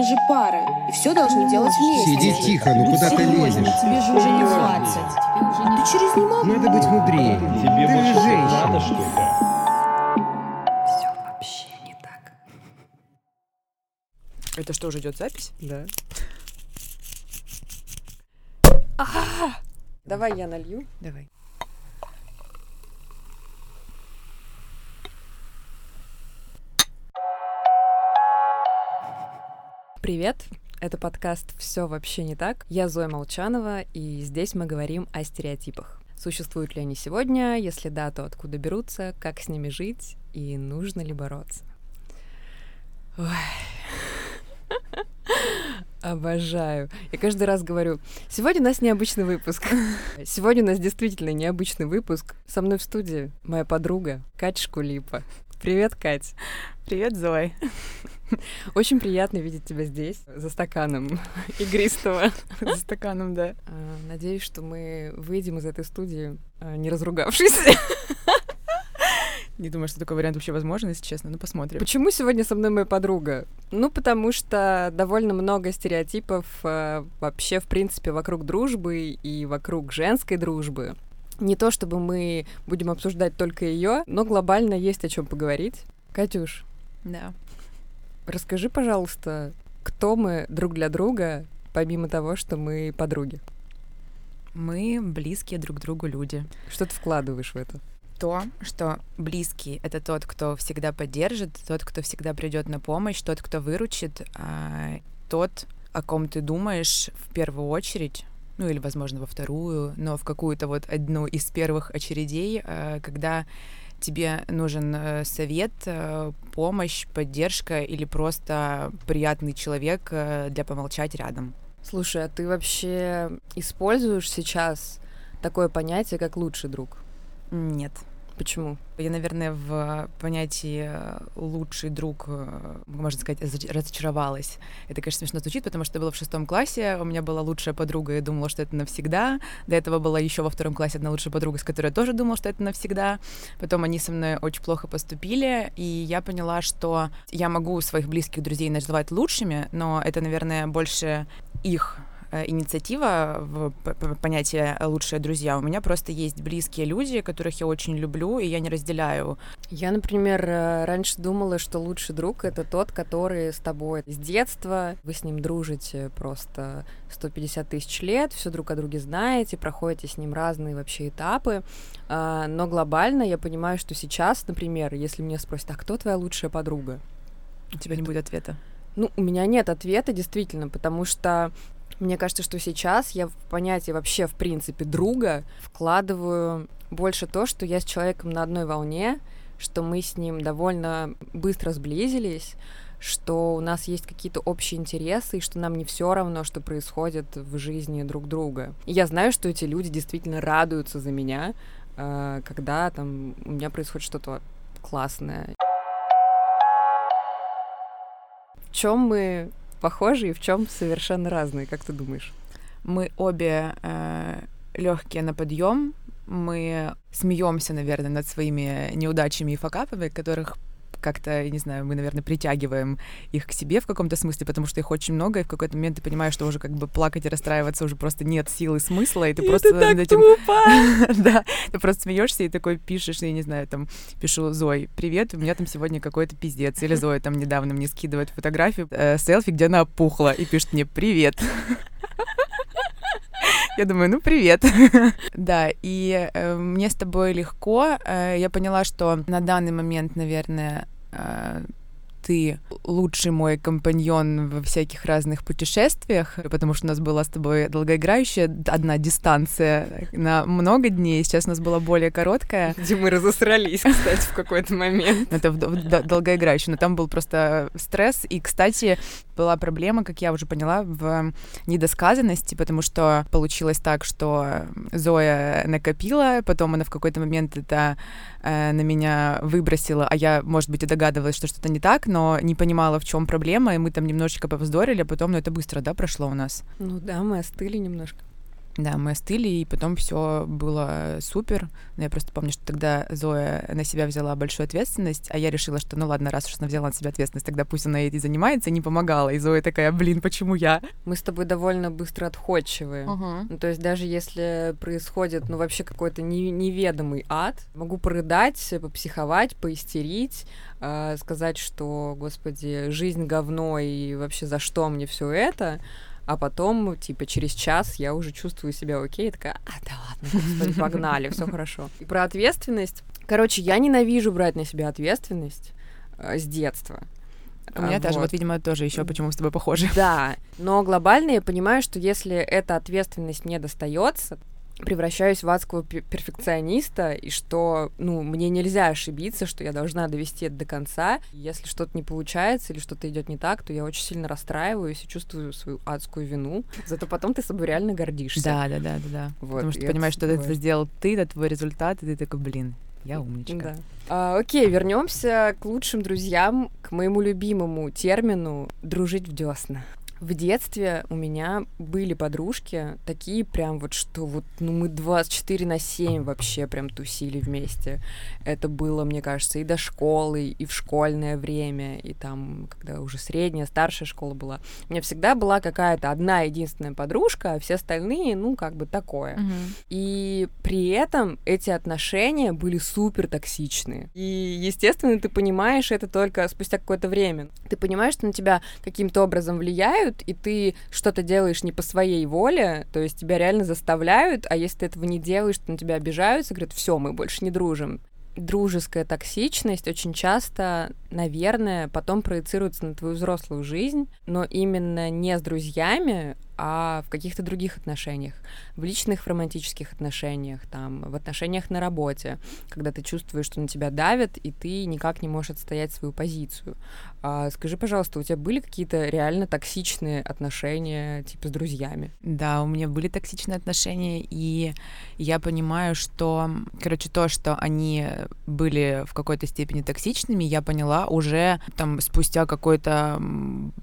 мы же пара, и все должны делать вместе. Сиди тихо, ну куда ты лезешь? Тебе же уже не 20. Ты через не могу. Надо быть мудрее. Тебе Ты больше же женщина. надо, что ли? Все вообще не так. Это что, уже идет запись? Да. Давай я налью. Давай. Привет! Это подкаст «Все вообще не так». Я Зоя Молчанова, и здесь мы говорим о стереотипах. Существуют ли они сегодня? Если да, то откуда берутся? Как с ними жить? И нужно ли бороться? Ой. Обожаю. Я каждый раз говорю, сегодня у нас необычный выпуск. Сегодня у нас действительно необычный выпуск. Со мной в студии моя подруга Катя Шкулипа. Привет, Кать. Привет, Зой. Очень приятно видеть тебя здесь, за стаканом игристого. За стаканом, да. А, Надеюсь, что мы выйдем из этой студии, а, не разругавшись. Не думаю, что такой вариант вообще возможен, если честно. Ну, посмотрим. Почему сегодня со мной моя подруга? Ну, потому что довольно много стереотипов а, вообще, в принципе, вокруг дружбы и вокруг женской дружбы. Не то чтобы мы будем обсуждать только ее, но глобально есть о чем поговорить. Катюш, Да. расскажи, пожалуйста, кто мы друг для друга, помимо того, что мы подруги? Мы близкие друг другу люди. Что ты вкладываешь в это? То, что близкий — это тот, кто всегда поддержит, тот, кто всегда придет на помощь, тот, кто выручит, а тот, о ком ты думаешь в первую очередь, ну или, возможно, во вторую, но в какую-то вот одну из первых очередей, а, когда тебе нужен э, совет, э, помощь, поддержка или просто приятный человек э, для помолчать рядом. Слушай, а ты вообще используешь сейчас такое понятие, как лучший друг? Нет. Почему? Я, наверное, в понятии э, лучший друг, э, можно сказать, разоч- разочаровалась. Это, конечно, смешно звучит, потому что это было в шестом классе, у меня была лучшая подруга, и думала, что это навсегда. До этого была еще во втором классе одна лучшая подруга, с которой я тоже думала, что это навсегда. Потом они со мной очень плохо поступили, и я поняла, что я могу своих близких друзей называть лучшими, но это, наверное, больше их инициатива в понятие лучшие друзья. У меня просто есть близкие люди, которых я очень люблю, и я не разделяю Я, например, э, раньше думала, что лучший друг — это тот, который с тобой с детства, вы с ним дружите просто 150 тысяч лет, все друг о друге знаете, проходите с ним разные вообще этапы, А, но глобально я понимаю, что сейчас, например, если меня спросят, а кто твоя лучшая подруга? У тебя не будет ответа. Ну, у меня нет ответа, действительно, потому что мне кажется, что сейчас я в понятие вообще, в принципе, друга вкладываю больше то, что я с человеком на одной волне, что мы с ним довольно быстро сблизились, что у нас есть какие-то общие интересы, и что нам не все равно, что происходит в жизни друг друга. И я знаю, что эти люди действительно радуются за меня, э, когда там у меня происходит что-то классное. В чем мы похожи и в чем совершенно разные, как ты думаешь? Мы обе легкие на подъем. Мы смеемся, наверное, над своими неудачами и факапами, которых как-то, я не знаю, мы, наверное, притягиваем их к себе в каком-то смысле, потому что их очень много, и в какой-то момент ты понимаешь, что уже как бы плакать и расстраиваться уже просто нет силы и смысла, и ты просто над этим... Да, ты просто смеешься и такой пишешь, я не знаю, там, пишу Зой, привет, у меня там сегодня какой-то пиздец, или Зоя там недавно мне скидывает фотографию, э, селфи, где она опухла, и пишет мне привет. Я думаю, ну привет. да, и э, мне с тобой легко. Э, я поняла, что на данный момент, наверное, э, ты лучший мой компаньон во всяких разных путешествиях, потому что у нас была с тобой долгоиграющая одна дистанция на много дней, сейчас у нас была более короткая. Где мы разосрались, кстати, в какой-то момент. Это в, в, но там был просто стресс. И, кстати, была проблема, как я уже поняла, в недосказанности, потому что получилось так, что Зоя накопила, потом она в какой-то момент это э, на меня выбросила, а я, может быть, и догадывалась, что что-то не так, но не понимала, в чем проблема, и мы там немножечко повздорили, а потом, ну, это быстро, да, прошло у нас? Ну да, мы остыли немножко. Да, мы остыли, и потом все было супер. Но я просто помню, что тогда Зоя на себя взяла большую ответственность, а я решила, что ну ладно, раз уж она взяла на себя ответственность, тогда пусть она и занимается, не помогала. И Зоя такая, блин, почему я? Мы с тобой довольно быстро отходчивые. Угу. Ну, то есть даже если происходит, ну, вообще какой-то не- неведомый ад, могу порыдать, попсиховать, поистерить, э, сказать, что, господи, жизнь говно, и вообще за что мне все это, а потом, типа, через час я уже чувствую себя окей, и такая, а, да ладно, господи, погнали, все хорошо. И про ответственность. Короче, я ненавижу брать на себя ответственность э, с детства. У меня А, тоже, вот. вот, видимо, тоже еще почему с тобой похожи. Да, но глобально я понимаю, что если эта ответственность мне достается, превращаюсь в адского пе- перфекциониста, и что, ну, мне нельзя ошибиться, что я должна довести это до конца. Если что-то не получается или что-то идет не так, то я очень сильно расстраиваюсь и чувствую свою адскую вину. Зато потом ты собой реально гордишься. Да, да, да, да, да. Вот, Потому что понимаешь, что это сделал ты, это твой результат, и ты такой, блин, я умничка. Да. А, окей, вернемся к лучшим друзьям, к моему любимому термину дружить в десна. В детстве у меня были подружки, такие прям вот, что вот, ну, мы 24 на 7 вообще прям тусили вместе. Это было, мне кажется, и до школы, и в школьное время, и там, когда уже средняя, старшая школа была. У меня всегда была какая-то одна единственная подружка, а все остальные, ну, как бы такое. Мгм. И при этом эти отношения были супер токсичные. И, естественно, ты понимаешь это только спустя какое-то время. Ты понимаешь, что на тебя каким-то образом влияют, и ты что-то делаешь не по своей воле, то есть тебя реально заставляют, а если ты этого не делаешь, то на тебя обижаются, говорят, все, мы больше не дружим. Дружеская токсичность очень часто, наверное, потом проецируется на твою взрослую жизнь, но именно не с друзьями, а в каких-то других отношениях, в личных, в романтических отношениях, там, в отношениях на работе, когда ты чувствуешь, что на тебя давят, и ты никак не можешь отстоять свою позицию. А, скажи, пожалуйста, у тебя были какие-то реально токсичные отношения, типа, с друзьями? Да, у меня были токсичные отношения, и я понимаю, что, короче, то, что они были в какой-то степени токсичными, я поняла уже там спустя какой-то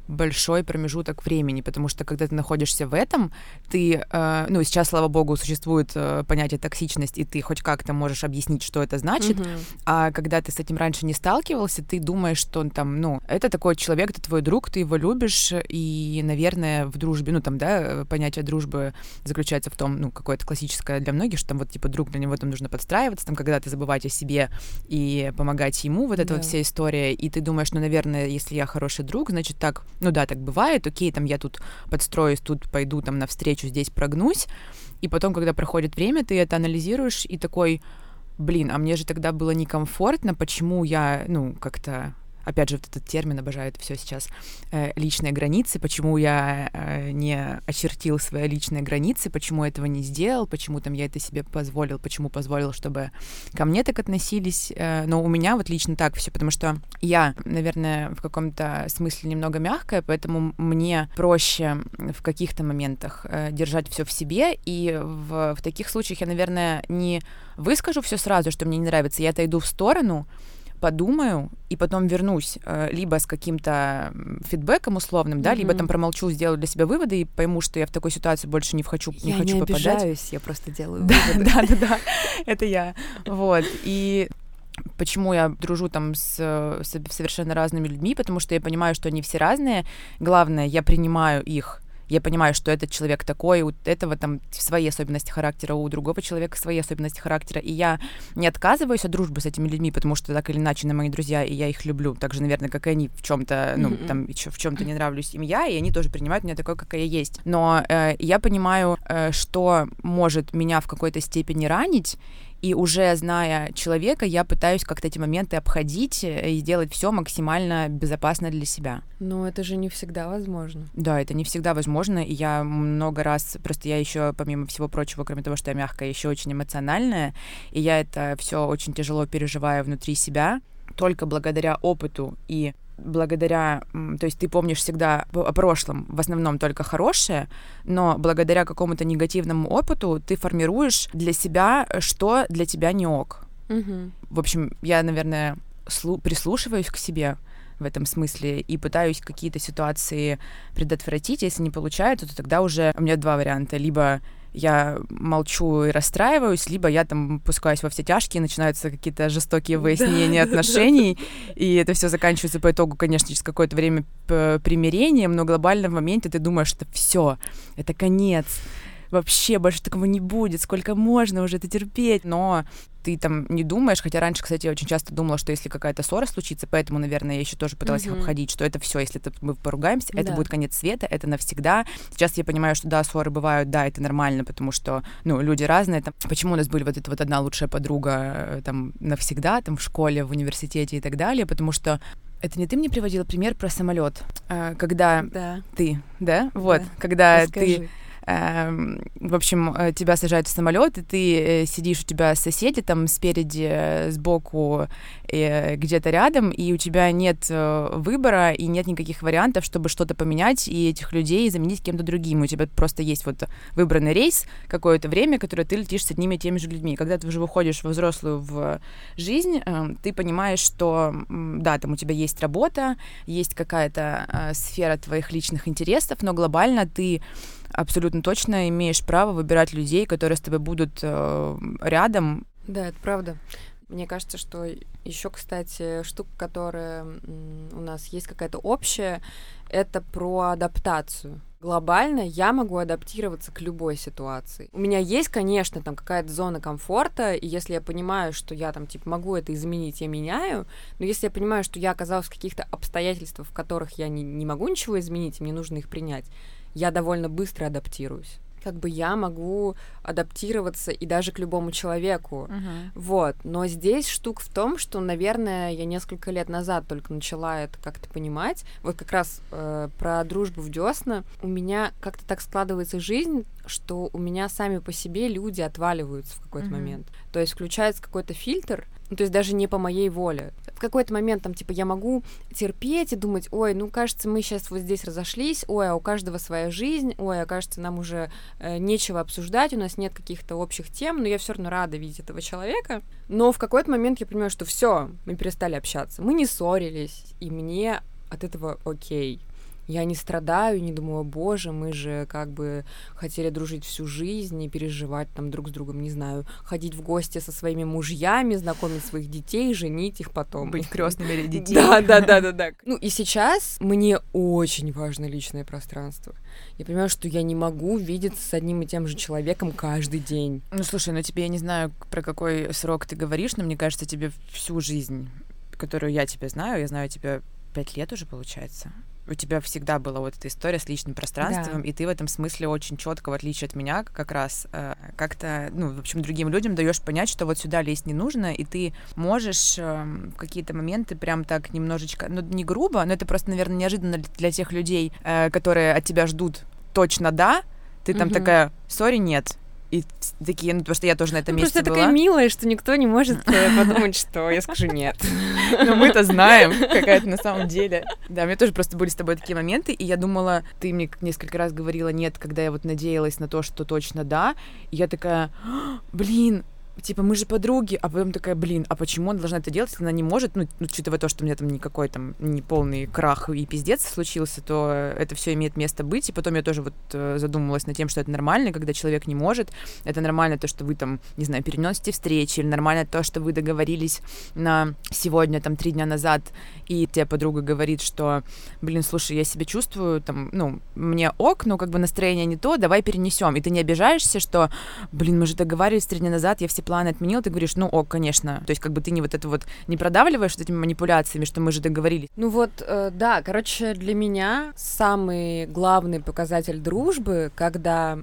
большой промежуток времени, потому что когда ты находишься в этом, ты, э, ну, сейчас, слава богу, существует э, понятие токсичность, и ты хоть как-то можешь объяснить, что это значит, Мгм. а когда ты с этим раньше не сталкивался, ты думаешь, что он там, ну, это такой человек, это твой друг, ты его любишь, и, наверное, в дружбе, ну, там, да, понятие дружбы заключается в том, ну, какое-то классическое для многих, что там вот, типа, друг, для него там нужно подстраиваться, там, когда-то забывать о себе и помогать ему, вот эта вот Да. вся история, и ты думаешь, ну, наверное, если я хороший друг, значит, так, ну, да, так бывает, окей, там, я тут подстроюсь, тут пойду там навстречу, здесь прогнусь, и потом, когда проходит время, ты это анализируешь и такой, блин, а мне же тогда было некомфортно, почему я, ну, как-то опять же, вот этот термин, обожаю это все сейчас, э, личные границы, почему я э, не очертил свои личные границы, почему этого не сделал, почему там я это себе позволил, почему позволил, чтобы ко мне так относились. Э, но у меня вот лично так все, потому что я, наверное, в каком-то смысле немного мягкая, поэтому мне проще в каких-то моментах э, держать все в себе, и в, в таких случаях я, наверное, не выскажу все сразу, что мне не нравится, я отойду в сторону, подумаю и потом вернусь э, либо с каким-то фидбэком условным, да, либо Мгм. там промолчу, сделаю для себя выводы и пойму, что я в такой ситуации больше не хочу, не я хочу не попадать. обижаюсь, я просто делаю Да, выводы. да, да, да, это я. Вот. И почему я дружу там с, э, с совершенно разными людьми, потому что я понимаю, что они все разные. Главное, я принимаю их. Я понимаю, что этот человек такой, у этого там свои особенности характера, у другого человека свои особенности характера. И я не отказываюсь от дружбы с этими людьми, потому что так или иначе они мои друзья, и я их люблю. Так же, наверное, как и они в чем-то, ну, Мгм. там, в чем-то не нравлюсь им я, и они тоже принимают меня такой, какая я есть. Но э, я понимаю, э, что может меня в какой-то степени ранить, и уже зная человека, я пытаюсь как-то эти моменты обходить э, и сделать все максимально безопасно для себя. Но это же не всегда возможно. Да, это не всегда возможно, и я много раз, просто я еще, помимо всего прочего, кроме того, что я мягкая, еще очень эмоциональная, и я это все очень тяжело переживаю внутри себя, только благодаря опыту и благодаря, то есть ты помнишь всегда о прошлом, в основном только хорошее, но благодаря какому-то негативному опыту ты формируешь для себя, что для тебя не ок. Мгм. В общем, я, наверное, слу- прислушиваюсь к себе в этом смысле и пытаюсь какие-то ситуации предотвратить. Если не получается, то тогда уже у меня два варианта. Либо я молчу и расстраиваюсь, либо я там пускаюсь во все тяжкие, начинаются какие-то жестокие выяснения отношений, и это все заканчивается по итогу, конечно, через какое-то время примирением, но глобально в моменте ты думаешь, что все, это конец, вообще больше такого не будет, сколько можно уже это терпеть, но ты там не думаешь, хотя раньше, кстати, я очень часто думала, что если какая-то ссора случится, поэтому, наверное, я еще тоже пыталась mm-hmm. их обходить, что это все, если это, мы поругаемся, да. это будет конец света, это навсегда. Сейчас я понимаю, что да, ссоры бывают, да, это нормально, потому что, ну, люди разные. Там, почему у нас были вот эта вот одна лучшая подруга э, там навсегда, там в школе, в университете и так далее, потому что это не ты мне приводила пример про самолет, э, когда да. ты, да, вот, да. когда Расскажи. ты в общем, э, тебя сажают в самолет, и ты э, сидишь, у тебя соседи там спереди, э, сбоку, где-то рядом, и у тебя нет выбора и нет никаких вариантов, чтобы что-то поменять и этих людей заменить кем-то другим. У тебя просто есть вот выбранный рейс какое-то время, которое ты летишь с одними и теми же людьми. Когда ты уже выходишь во взрослую в жизнь, ты понимаешь, что да, там у тебя есть работа, есть какая-то сфера твоих личных интересов, но глобально ты абсолютно точно имеешь право выбирать людей, которые с тобой будут э, рядом. Да, это правда. Мне кажется, что еще, кстати, штука, которая у нас есть какая-то общая, это про адаптацию. Глобально я могу адаптироваться к любой ситуации. У меня есть, конечно, там какая-то зона комфорта, и если я понимаю, что я там, типа, могу это изменить, я меняю, но если я понимаю, что я оказалась в каких-то обстоятельствах, в которых я не, не могу ничего изменить, и мне нужно их принять, я довольно быстро адаптируюсь как бы я могу адаптироваться и даже к любому человеку. Uh-huh. Вот. Но здесь штука в том, что, наверное, я несколько лет назад только начала это как-то понимать. Вот как раз э, про дружбу в десна. У меня как-то так складывается жизнь, что у меня сами по себе люди отваливаются в какой-то uh-huh. момент. То есть включается какой-то фильтр, ну, то есть даже не по моей воле. В какой-то момент там, типа, я могу терпеть и думать, ой, ну, кажется, мы сейчас вот здесь разошлись, ой, а у каждого своя жизнь, ой, а кажется, нам уже э, нечего обсуждать, у нас нет каких-то общих тем, но я все равно рада видеть этого человека. Но в какой-то момент я понимаю, что все, мы перестали общаться, мы не ссорились, и мне от этого окей я не страдаю, не думаю, боже, мы же как бы хотели дружить всю жизнь и переживать там друг с другом, не знаю, ходить в гости со своими мужьями, знакомить своих детей, женить их потом. Быть крестными детей. Да, да, да, да, да. Ну и сейчас мне очень важно личное пространство. Я понимаю, что я не могу видеться с одним и тем же человеком каждый день. Ну слушай, ну тебе я не знаю, про какой срок ты говоришь, но мне кажется, тебе всю жизнь, которую я тебя знаю, я знаю тебя пять лет уже, получается у тебя всегда была вот эта история с личным пространством, да. и ты в этом смысле очень четко, в отличие от меня, как раз э, как-то, ну, в общем, другим людям даешь понять, что вот сюда лезть не нужно, и ты можешь э, в какие-то моменты прям так немножечко, ну, не грубо, но это просто, наверное, неожиданно для тех людей, э, которые от тебя ждут точно да, ты там угу. такая, сори, нет, и такие, ну, потому что я тоже на этом ну, месте просто была. такая милая, что никто не может э, подумать, что я скажу нет. Но мы-то знаем, какая то на самом деле. Да, у меня тоже просто были с тобой такие моменты, и я думала, ты мне несколько раз говорила нет, когда я вот надеялась на то, что точно да, и я такая, блин, типа, мы же подруги, а потом такая, блин, а почему она должна это делать, если она не может, ну, учитывая то, что у меня там никакой там не полный крах и пиздец случился, то это все имеет место быть, и потом я тоже вот э, задумывалась над тем, что это нормально, когда человек не может, это нормально то, что вы там, не знаю, переносите встречи, или нормально то, что вы договорились на сегодня, там, три дня назад, и тебе подруга говорит, что, блин, слушай, я себя чувствую, там, ну, мне ок, но как бы настроение не то, давай перенесем, и ты не обижаешься, что, блин, мы же договаривались три дня назад, я все планы отменил, ты говоришь, ну, о, конечно. То есть как бы ты не вот это вот не продавливаешь вот этими манипуляциями, что мы же договорились. Ну вот, э, да, короче, для меня самый главный показатель дружбы, когда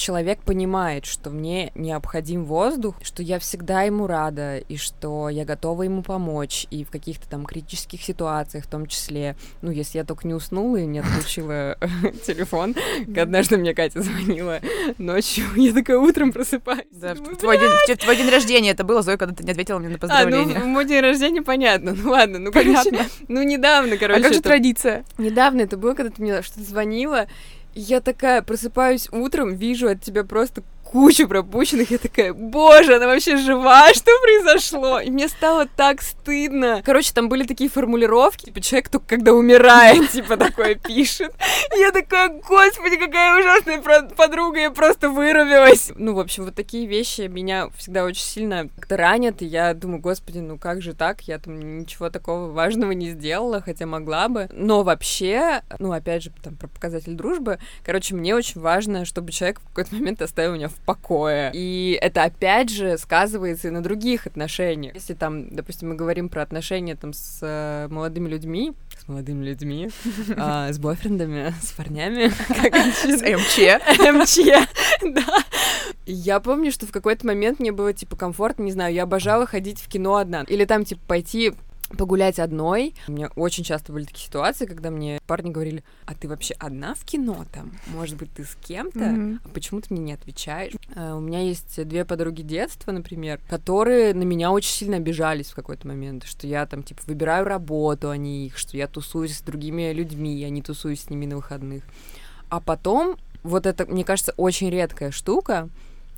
человек понимает, что мне необходим воздух, что я всегда ему рада, и что я готова ему помочь, и в каких-то там критических ситуациях в том числе, ну, если я только не уснула и не отключила телефон, однажды мне Катя звонила ночью, я такая утром просыпаюсь. Да, день, твой день рождения это было, Зоя, когда ты не ответила мне на поздравление. А, ну, мой день рождения, понятно, ну ладно, ну, понятно. ну, недавно, короче. А как же традиция? Недавно это было, когда ты мне что-то звонила, я такая просыпаюсь утром, вижу от тебя просто кучу пропущенных. Я такая, боже, она вообще жива? Что произошло? И мне стало так стыдно. Короче, там были такие формулировки, типа, человек только когда умирает, типа, такое пишет. Я такая, господи, какая ужасная подруга, я просто вырубилась. Ну, в общем, вот такие вещи меня всегда очень сильно как-то ранят, и я думаю, господи, ну как же так? Я там ничего такого важного не сделала, хотя могла бы. Но вообще, ну, опять же, там, про показатель дружбы, короче, мне очень важно, чтобы человек в какой-то момент оставил меня в покое. И это, опять же, сказывается и на других отношениях. Если там, допустим, мы говорим про отношения там с э, молодыми людьми, с молодыми людьми, а, с бойфрендами, с парнями, с МЧ. МЧ, да. Я помню, что в какой-то момент мне было, типа, комфортно, не знаю, я обожала ходить в кино одна. Или там, типа, пойти погулять одной. У меня очень часто были такие ситуации, когда мне парни говорили, а ты вообще одна в кино там? Может быть, ты с кем-то? Mm-hmm. А почему ты мне не отвечаешь? Uh, у меня есть две подруги детства, например, которые на меня очень сильно обижались в какой-то момент, что я там, типа, выбираю работу, а не их, что я тусуюсь с другими людьми, я не тусуюсь с ними на выходных. А потом, вот это, мне кажется, очень редкая штука,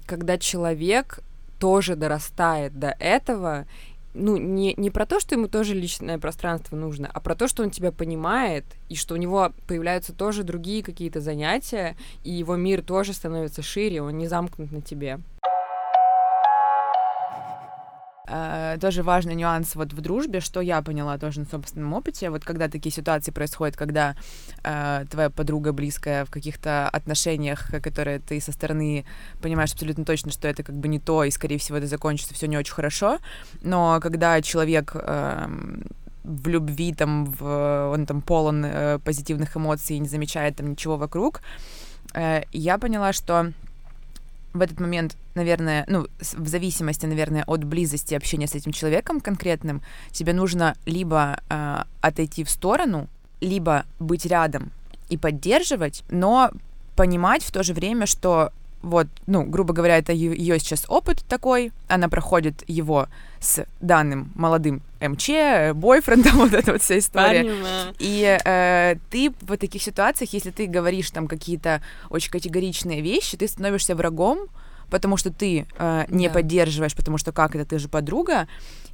когда человек тоже дорастает до этого ну, не, не про то, что ему тоже личное пространство нужно, а про то, что он тебя понимает, и что у него появляются тоже другие какие-то занятия, и его мир тоже становится шире, он не замкнут на тебе. Э, тоже важный нюанс вот в дружбе, что я поняла тоже на собственном опыте, вот когда такие ситуации происходят, когда э, твоя подруга близкая в каких-то отношениях, которые ты со стороны понимаешь абсолютно точно, что это как бы не то, и, скорее всего, это закончится все не очень хорошо, но когда человек э, в любви, там, в, он там полон э, позитивных эмоций и не замечает там ничего вокруг, э, я поняла, что в этот момент, наверное, ну, в зависимости, наверное, от близости общения с этим человеком конкретным, тебе нужно либо э, отойти в сторону, либо быть рядом и поддерживать, но понимать в то же время, что вот, ну, грубо говоря, это ее сейчас опыт такой, она проходит его с данным молодым МЧ, бойфрендом, вот эта вот вся история. А. И э, ты в таких ситуациях, если ты говоришь там какие-то очень категоричные вещи, ты становишься врагом, потому что ты э, не да. поддерживаешь, потому что как это, ты же подруга,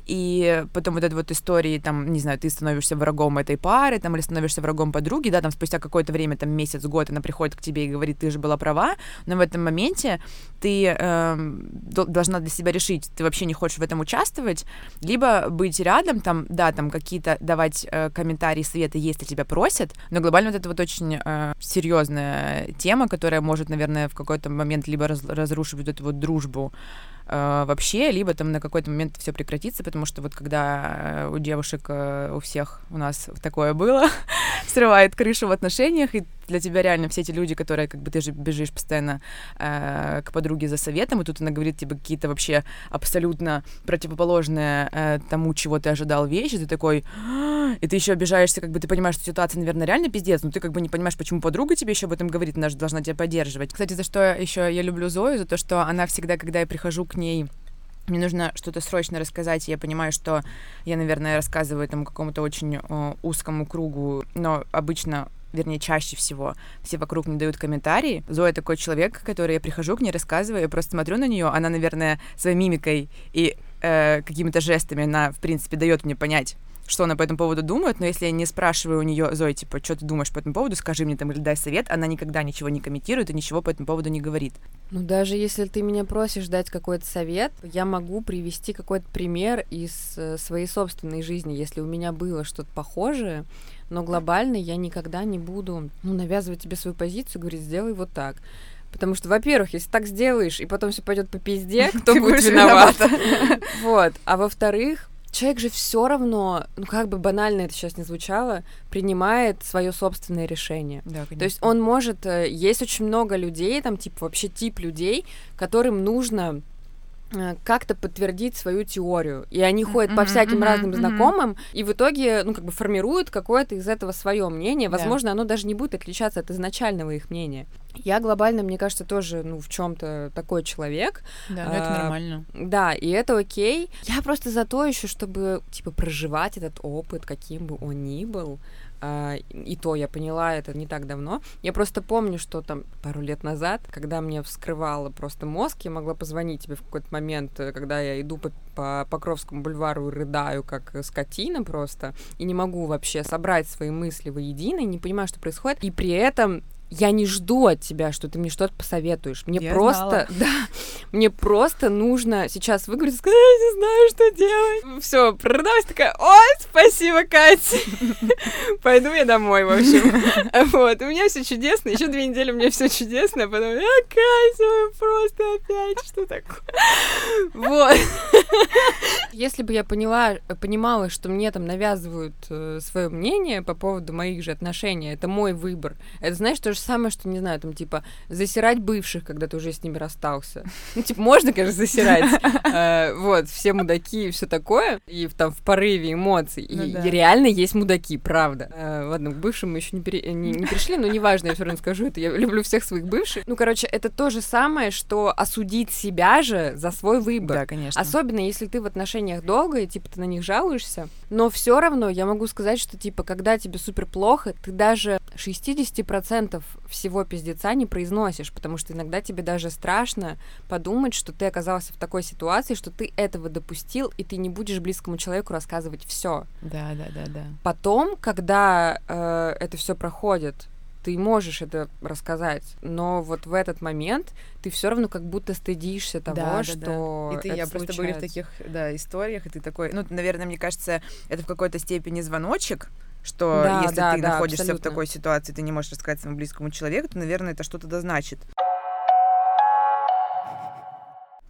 и потом вот эта вот история, там, не знаю, ты становишься врагом этой пары, там, или становишься врагом подруги, да, там, спустя какое-то время, там, месяц, год, она приходит к тебе и говорит, ты же была права, но в этом моменте ты э, должна для себя решить, ты вообще не хочешь в этом участвовать, либо быть рядом, там, да, там, какие-то давать э, комментарии, советы, если тебя просят, но глобально вот это вот очень э, серьезная тема, которая может, наверное, в какой-то момент либо раз, разрушить вот эту вот дружбу, э, вообще, либо там на какой-то момент все прекратится, потому что вот когда э, у девушек, э, у всех у нас такое было, срывает крышу в отношениях, и для тебя реально все эти люди, которые, как бы, ты же бежишь постоянно э, к подруге за советом, и тут она говорит тебе какие-то вообще абсолютно противоположные э, тому, чего ты ожидал вещи, ты такой, и ты еще обижаешься, как бы ты понимаешь, что ситуация, наверное, реально пиздец, но ты как бы не понимаешь, почему подруга тебе еще об этом говорит, она же должна тебя поддерживать. Кстати, за что еще я люблю Зою, за то, что она всегда, когда я прихожу к ней мне нужно что-то срочно рассказать, я понимаю, что я, наверное, рассказываю этому какому-то очень э, узкому кругу, но обычно вернее, чаще всего все вокруг мне дают комментарии. Зоя такой человек, который я прихожу к ней, рассказываю, я просто смотрю на нее, она, наверное, своей мимикой и э, какими-то жестами, она, в принципе, дает мне понять, что она по этому поводу думает, но если я не спрашиваю у нее, Зоя, типа, что ты думаешь по этому поводу, скажи мне там или дай совет, она никогда ничего не комментирует и ничего по этому поводу не говорит. Ну, даже если ты меня просишь дать какой-то совет, я могу привести какой-то пример из э, своей собственной жизни, если у меня было что-то похожее, но глобально я никогда не буду ну, навязывать тебе свою позицию, говорить, сделай вот так. Потому что, во-первых, если так сделаешь, и потом все пойдет по пизде, кто будет виноват? Вот. А во-вторых, человек же все равно, ну как бы банально это сейчас не звучало, принимает свое собственное решение. Да, То есть он может, э, есть очень много людей, там типа вообще тип людей, которым нужно как-то подтвердить свою теорию. И они ходят mm-hmm, по всяким mm-hmm, разным mm-hmm. знакомым, и в итоге, ну, как бы формируют какое-то из этого свое мнение. Возможно, yeah. оно даже не будет отличаться от изначального их мнения. Я глобально, мне кажется, тоже, ну, в чем-то такой человек. Да, ну это А, нормально. Да, и это окей. Я просто за то еще, чтобы, типа, проживать этот опыт, каким бы он ни был. А, и то я поняла это не так давно. Я просто помню, что там пару лет назад, когда мне вскрывало просто мозг, я могла позвонить тебе в какой-то момент, э, когда я иду по, по Покровскому бульвару и рыдаю, как э, скотина просто, и не могу вообще собрать свои мысли воедино, и не понимаю, что происходит. И при этом я не жду от тебя, что ты мне что-то посоветуешь. Мне Я просто, да, мне просто нужно сейчас выговорить и сказать, я не знаю, что делать. Все, прорыдалась такая, ой, спасибо, Катя. Пойду я домой, в общем. Вот, у меня все чудесно, еще две недели у меня все чудесно, а потом, я Катя, просто опять, что такое? Вот. Если бы я поняла, понимала, что мне там навязывают свое мнение по поводу моих же отношений, это мой выбор. Это, знаешь, то же самое, что, не знаю, там, типа, засирать бывших, когда ты уже с ними расстался. Ну, типа, можно, конечно, засирать. Э, Вот, все мудаки и все такое. И там в порыве эмоций. Ну И реально есть мудаки, правда. Э, Ладно, к бывшим мы еще не пришли, но неважно, я все равно скажу это. Я люблю всех своих бывших. Ну, короче, это то же самое, что осудить себя же за свой выбор. Да, конечно. Особенно если ты в отношениях долго, и типа ты на них жалуешься. Но все равно я могу сказать, что типа, когда тебе супер плохо, ты даже 60% всего пиздеца не произносишь, потому что иногда тебе даже страшно подумать, что ты оказался в такой ситуации, что ты этого допустил, и ты не будешь близкому человеку рассказывать все. Да, да, да, да. Потом, когда э, это все проходит, ты можешь это рассказать, но вот в этот момент ты все равно как будто стыдишься того, Да, да, что да. И ты, это я просто были в случается. таких, да, историях, и ты такой, ну, наверное, мне кажется, это в какой-то степени звоночек, что Да, если да, ты да, находишься абсолютно. в такой ситуации, ты не можешь рассказать своему близкому человеку, то, наверное, это что-то да значит.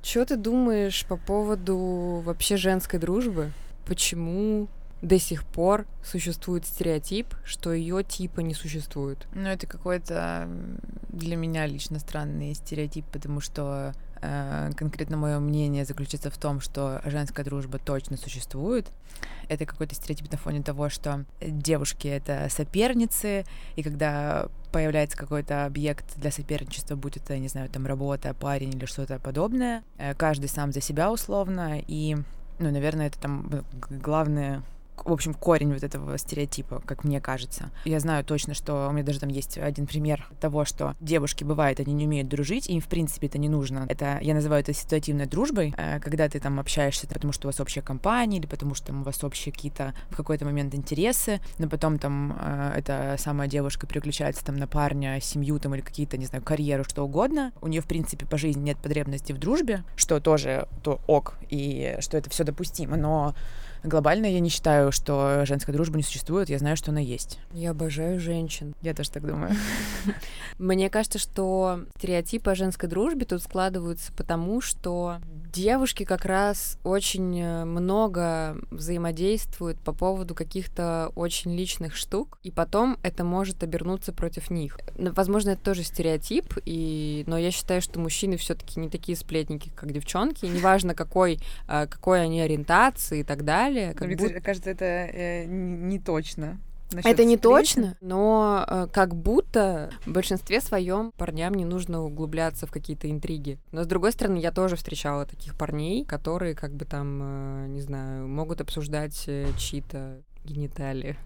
Что ты думаешь по поводу вообще женской дружбы? Почему до сих пор существует стереотип, что ее типа не существует? Ну, это какой-то для меня лично странный стереотип, потому что конкретно мое мнение заключается в том, что женская дружба точно существует. Это какой-то стереотип на фоне того, что девушки — это соперницы, и когда появляется какой-то объект для соперничества, будь это, не знаю, там работа, парень или что-то подобное, э, каждый сам за себя условно, и, ну, наверное, это там э, главное в общем, корень вот этого стереотипа, как мне кажется. Я знаю точно, что у меня даже там есть один пример того, что девушки, бывает, они не умеют дружить, им, в принципе, это не нужно. Это, я называю это ситуативной дружбой, э, когда ты там общаешься, потому что у вас общая компания, или потому что там у вас общие какие-то в какой-то момент интересы, но потом там э, эта самая девушка переключается там на парня, семью там или какие-то, не знаю, карьеру, что угодно. У нее, в принципе, по жизни нет потребности в дружбе, что тоже то ок, и что это все допустимо, но Глобально я не считаю, что женская дружба не существует. Я знаю, что она есть. Я обожаю женщин. Я тоже так думаю. Мне кажется, что стереотипы о женской дружбе тут складываются потому, что девушки как раз очень э, много взаимодействуют по поводу каких-то очень личных штук, и потом это может обернуться против них. Возможно, это тоже стереотип, и... но я считаю, что мужчины все таки не такие сплетники, как девчонки, неважно, какой, э, какой они ориентации и так далее. Как будто- кажется, это э, не точно. это не точно, но э, как будто в большинстве своем парням не нужно углубляться в какие-то интриги. Но с другой стороны, я тоже встречала таких парней, которые как бы там, э, не знаю, могут обсуждать э, чьи-то гениталии.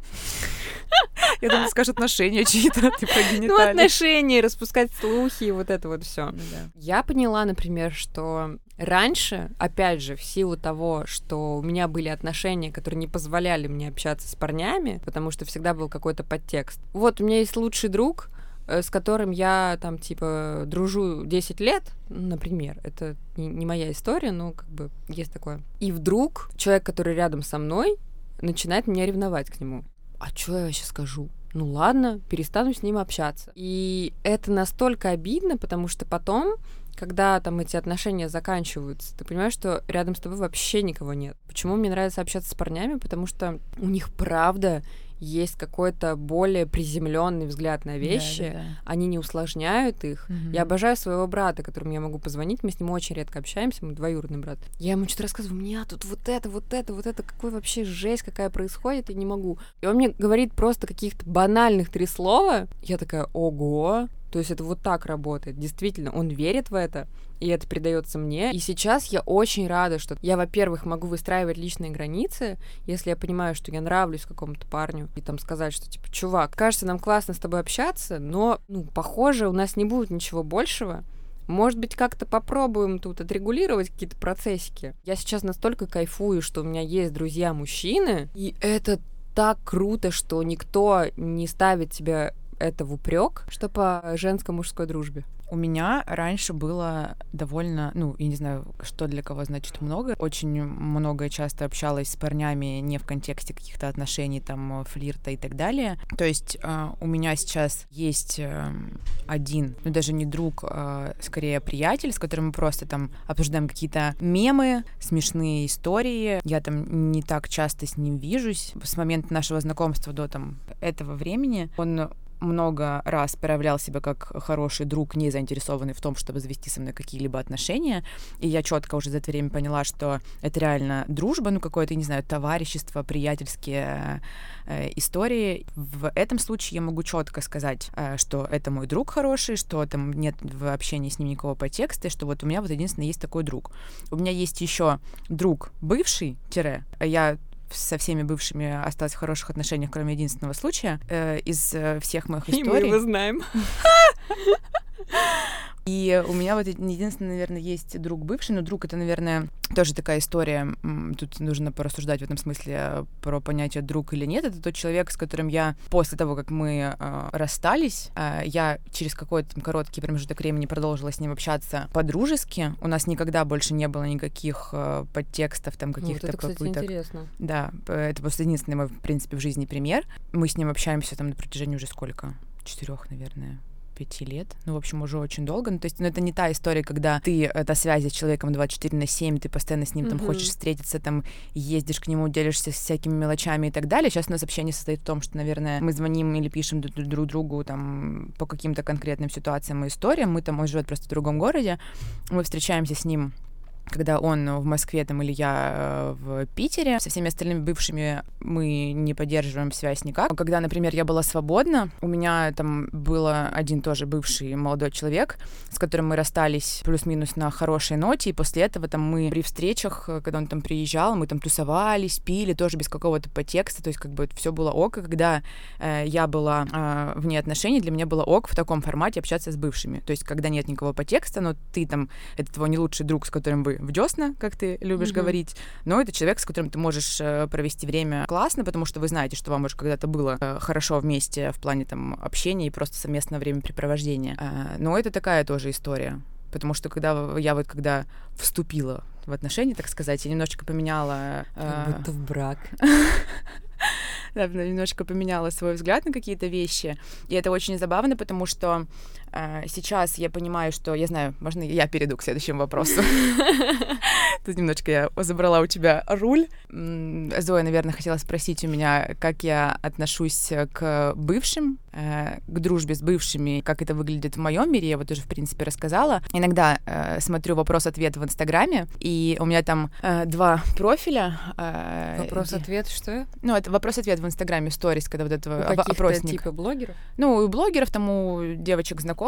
Я думаю, скажешь отношения чьи-то, ты про Ну, гениталии. отношения, распускать слухи и вот это вот все. Ну да. Я поняла, например, что раньше, опять же, в силу того, что у меня были отношения, которые не позволяли мне общаться с парнями, потому что всегда был какой-то подтекст. Вот у меня есть лучший друг, э, с которым я там типа дружу 10 лет, например. Это не, не моя история, но как бы есть такое. И вдруг человек, который рядом со мной, начинает меня ревновать к нему. А что я вообще скажу? Ну ладно, перестану с ним общаться. И это настолько обидно, потому что потом, когда там эти отношения заканчиваются, ты понимаешь, что рядом с тобой вообще никого нет. Почему мне нравится общаться с парнями? Потому что у них правда есть какой-то более приземленный взгляд на вещи, Да, да, да. они не усложняют их. Мгм. Я обожаю своего брата, которому я могу позвонить. Мы с ним очень редко общаемся, мы двоюродный брат. Я ему что-то рассказываю, у меня тут вот это, вот это, вот это, какой вообще жесть, какая происходит, и не могу. И он мне говорит просто каких-то банальных три слова. Я такая, ого, То есть это вот так работает. Действительно, он верит в это, и это передается мне. И сейчас я очень рада, что я, во-первых, могу выстраивать личные границы, если я понимаю, что я нравлюсь какому-то парню, и там сказать, что типа, чувак, кажется, нам классно с тобой общаться, но, ну, похоже, у нас не будет ничего большего. Может быть, как-то попробуем тут отрегулировать какие-то процессики. Я сейчас настолько кайфую, что у меня есть друзья-мужчины, и это так круто, что никто не ставит тебя это в упрек, что по женско-мужской дружбе. У меня раньше было довольно, ну, я не знаю, что для кого значит много. Очень много часто общалась с парнями не в контексте каких-то отношений, там, флирта и так далее. То есть э, у меня сейчас есть э, один, ну, даже не друг, э, скорее приятель, с которым мы просто там обсуждаем какие-то мемы, смешные истории. Я там не так часто с ним вижусь. С момента нашего знакомства до там этого времени он много раз проявлял себя как хороший друг, не заинтересованный в том, чтобы завести со мной какие-либо отношения. И я четко уже за это время поняла, что это реально дружба, ну какое-то, не знаю, товарищество, приятельские э, истории. В этом случае я могу четко сказать, э, что это мой друг хороший, что там нет в общении с ним никакого подтекста, и что вот у меня вот единственный есть такой друг. У меня есть еще друг бывший, тире, я со всеми бывшими осталась в хороших отношениях, кроме единственного случая э, из э, всех моих историй. И мы его знаем. И у меня вот единственный, наверное, есть друг бывший, но друг это, наверное, тоже такая история. Тут нужно порассуждать в этом смысле э, про понятие друг или нет. Это тот человек, с которым я после того, как мы э, расстались, э, я через какой-то короткий промежуток времени продолжила с ним общаться по-дружески. У нас никогда больше не было никаких э, подтекстов, там каких-то вот это, попыток. Кстати, интересно. Да, это просто единственный мой, в принципе, в жизни пример. Мы с ним общаемся там на протяжении уже сколько? Четырех, наверное, пяти лет. Ну, в общем, уже очень долго. Ну, то есть, ну, это не та история, когда ты это связи с человеком 24 на 7, ты постоянно с ним там хочешь встретиться, там ездишь к нему, делишься всякими мелочами и так далее. Сейчас у нас общение состоит в том, что, наверное, мы звоним или пишем друг другу там по каким-то конкретным ситуациям и историям. Мы там, он живет просто в другом городе. Мы встречаемся с ним когда он в Москве там или я э, в Питере. Со всеми остальными бывшими мы не поддерживаем связь никак. Когда, например, я была свободна, у меня там был один тоже бывший молодой человек, с которым мы расстались плюс-минус на хорошей ноте, и после этого там мы при встречах, э, когда он там приезжал, мы там тусовались, пили, тоже без какого-то подтекста, то есть как бы все было ок, когда э, я была э, вне отношений, для меня было ок в таком формате общаться с бывшими, то есть когда нет никакого подтекста, но ты там, это твой не лучший друг, с которым вы в десна, как ты любишь mm-hmm. говорить, но это человек, с которым ты можешь э, провести время классно, потому что вы знаете, что вам уже когда-то было э, хорошо вместе в плане там общения и просто совместного времяпрепровождения. Э, но это такая тоже история. Потому что когда я вот когда вступила в отношения, так сказать, я немножечко поменяла... Как будто в брак. да, немножко поменяла свой взгляд на какие-то вещи. И это очень забавно, потому что э, сейчас я понимаю, что я знаю, можно я перейду к следующему вопросу. Тут немножечко я забрала у тебя руль. Зоя, наверное, хотела спросить у меня, как я отношусь к бывшим, э, к дружбе с бывшими, как это выглядит в моем мире. Я вот уже, в принципе, рассказала. Иногда э, смотрю вопрос-ответ в Инстаграме, и у меня там э, два профиля. Вопрос-ответ что? Ну, это вопрос-ответ в Инстаграме сторис, когда вот этого у опросник. типа блогеров? Ну, у блогеров, там у девочек знакомых,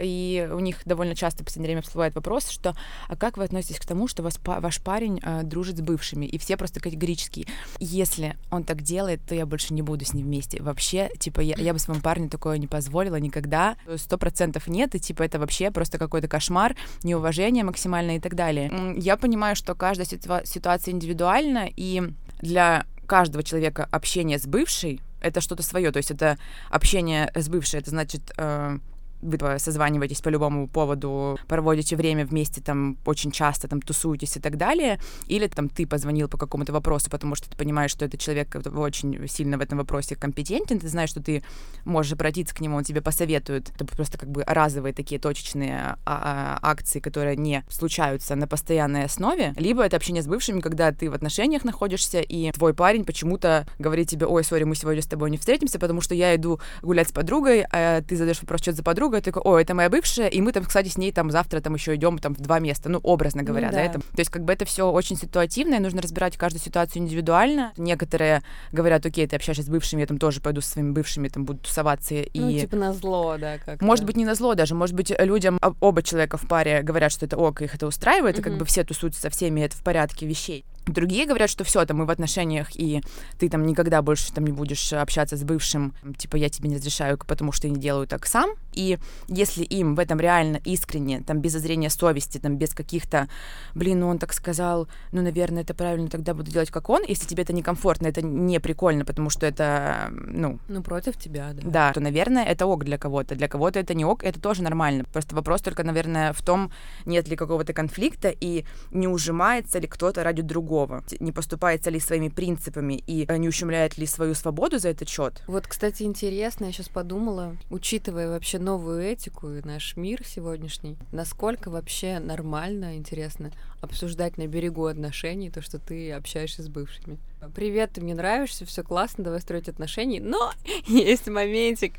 и у них довольно часто в последнее время всплывает вопрос, что а как вы относитесь к тому, что вас, ваш парень э, дружит с бывшими? И все просто категорически, если он так делает, то я больше не буду с ним вместе. Вообще, типа, я, я бы своему парню такое не позволила никогда. Сто процентов нет, и типа это вообще просто какой-то кошмар, неуважение максимальное и так далее. Я понимаю, что каждая ситуа- ситуация индивидуальна, и для каждого человека общение с бывшей это что-то свое, то есть это общение с бывшей, это значит э, вы созваниваетесь по любому поводу, проводите время вместе там очень часто, там тусуетесь и так далее, или там ты позвонил по какому-то вопросу, потому что ты понимаешь, что этот человек очень сильно в этом вопросе компетентен, ты знаешь, что ты можешь обратиться к нему, он тебе посоветует. Это просто как бы разовые такие точечные а, а, акции, которые не случаются на постоянной основе, либо это общение с бывшими, когда ты в отношениях находишься, и твой парень почему-то говорит тебе, ой, сори, мы сегодня с тобой не встретимся, потому что я иду гулять с подругой, а ты задаешь вопрос, что за подруга, подруга, такой, о, это моя бывшая, и мы там, кстати, с ней там завтра там еще идем там в два места, ну, образно говоря, Ну да. да. это- то есть как бы это все очень ситуативно, и нужно разбирать каждую ситуацию индивидуально. Некоторые говорят, окей, ты общаешься с бывшими, я там тоже пойду со своими бывшими, там буду тусоваться, и... Ну, типа на зло, да, как Может быть, не на зло даже. Может быть, людям об- оба человека в паре говорят, что это ок, их это устраивает, и как бы все тусуются со всеми, это в порядке вещей. Другие говорят, что все, там мы в отношениях, и ты там никогда больше там не будешь общаться с бывшим, типа я тебе не разрешаю, потому что я не делаю так сам. И если им в этом реально искренне, там без зазрения совести, там без каких-то, блин, ну он так сказал, ну, наверное, это правильно, тогда буду делать как он. Если тебе это некомфортно, это не прикольно, потому что это, ну, Ну, против тебя, да. да, то, наверное, это ок для кого-то. Для кого-то это не ок, это тоже нормально. Просто вопрос только, наверное, в том, нет ли какого-то конфликта и не ужимается ли кто-то ради другого. Не поступается ли своими принципами и э, не ущемляет ли свою свободу за этот счет. Вот, кстати, интересно, я сейчас подумала, учитывая вообще новую этику и наш мир сегодняшний, насколько вообще нормально, интересно, обсуждать на берегу отношений то, что ты общаешься с бывшими. Привет, ты мне нравишься, все классно, давай строить отношения, но есть моментик,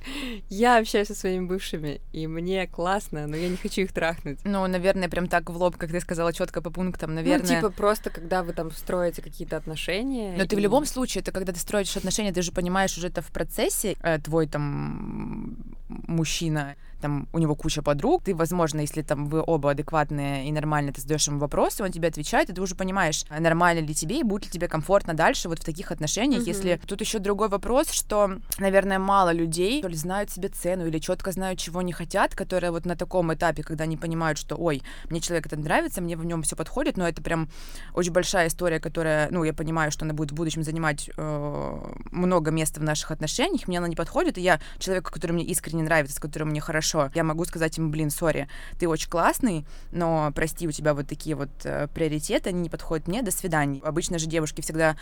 я общаюсь со своими бывшими, и мне классно, но я не хочу их трахнуть. Ну, наверное, прям так в лоб, как ты сказала, четко по пунктам, наверное. Ну, типа, просто когда вы там строите какие-то отношения. Но ты в и- любом случае, это когда ты строишь отношения, ты же понимаешь уже это в процессе, э, твой там мужчина, там у него куча подруг, ты, возможно, если там вы оба адекватные и нормально, ты задаешь ему вопросы, он тебе отвечает, и ты уже понимаешь, а нормально ли тебе и будет ли тебе комфортно дальше вот в таких отношениях, Мгм. если тут еще другой вопрос, что, наверное, мало людей то ли знают себе цену или четко знают, чего не хотят, которые вот на таком этапе, когда они понимают, что, ой, мне человек это нравится, мне в нем все подходит, но это прям очень большая история, которая, ну, я понимаю, что она будет в будущем занимать э, много места в наших отношениях, мне она не подходит, и я человеку, который мне искренне нравится, с которым мне хорошо, я могу сказать ему, блин, сори, ты очень классный, но, прости, у тебя вот такие вот э, приоритеты, они не подходят мне, до свидания. Обычно же девушки всегда,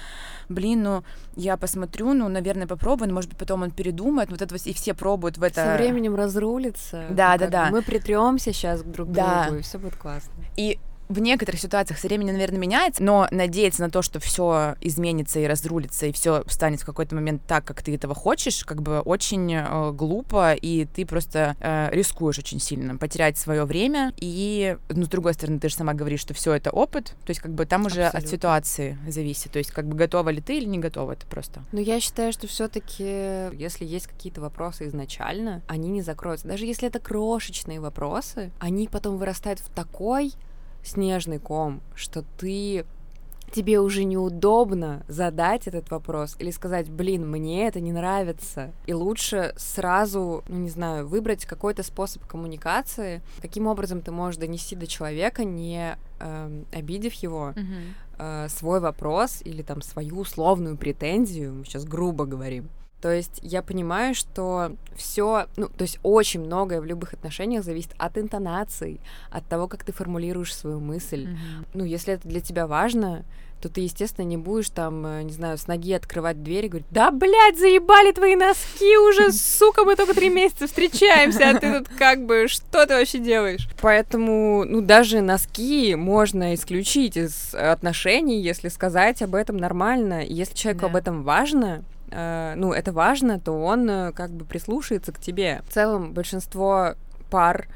блин, ну, я посмотрю, ну, наверное, попробую, но, может быть, потом он передумает, вот это вот, и все пробуют в это. Со временем разрулится. Да, да, да. Мы притремся сейчас друг к Да. другу, и все будет классно. И в некоторых ситуациях со временем, наверное, меняется, но надеяться на то, что все изменится и разрулится, и все станет в какой-то момент так, как ты этого хочешь, как бы очень э, глупо, и ты просто э, рискуешь очень сильно потерять свое время. И, ну, с другой стороны, ты же сама говоришь, что все это опыт, то есть как бы там уже от Абсолютно. ситуации зависит, то есть как бы готова ли ты или не готова, это просто. Но я считаю, что все-таки, если есть какие-то вопросы изначально, они не закроются. Даже если это крошечные вопросы, они потом вырастают в такой снежный ком, что ты тебе уже неудобно задать этот вопрос или сказать, блин, мне это не нравится. И лучше сразу, ну не знаю, выбрать какой-то способ коммуникации, каким образом ты можешь донести до человека, не эм, обидев его, э, свой вопрос или там свою условную претензию, мы сейчас грубо говорим. То есть я понимаю, что все, ну, то есть очень многое в любых отношениях зависит от интонации, от того, как ты формулируешь свою мысль. Ну, если это для тебя важно, то ты, естественно, не будешь там, э, не знаю, с ноги открывать дверь и говорить, да, блядь, заебали твои носки уже, сука, мы только три месяца встречаемся, а ты тут как бы, что ты вообще делаешь? Поэтому, ну, даже носки можно исключить из отношений, если сказать об этом нормально. И Если человеку Да. об этом важно, э, ну, это важно, то он э, как бы прислушается к тебе. В целом, большинство пар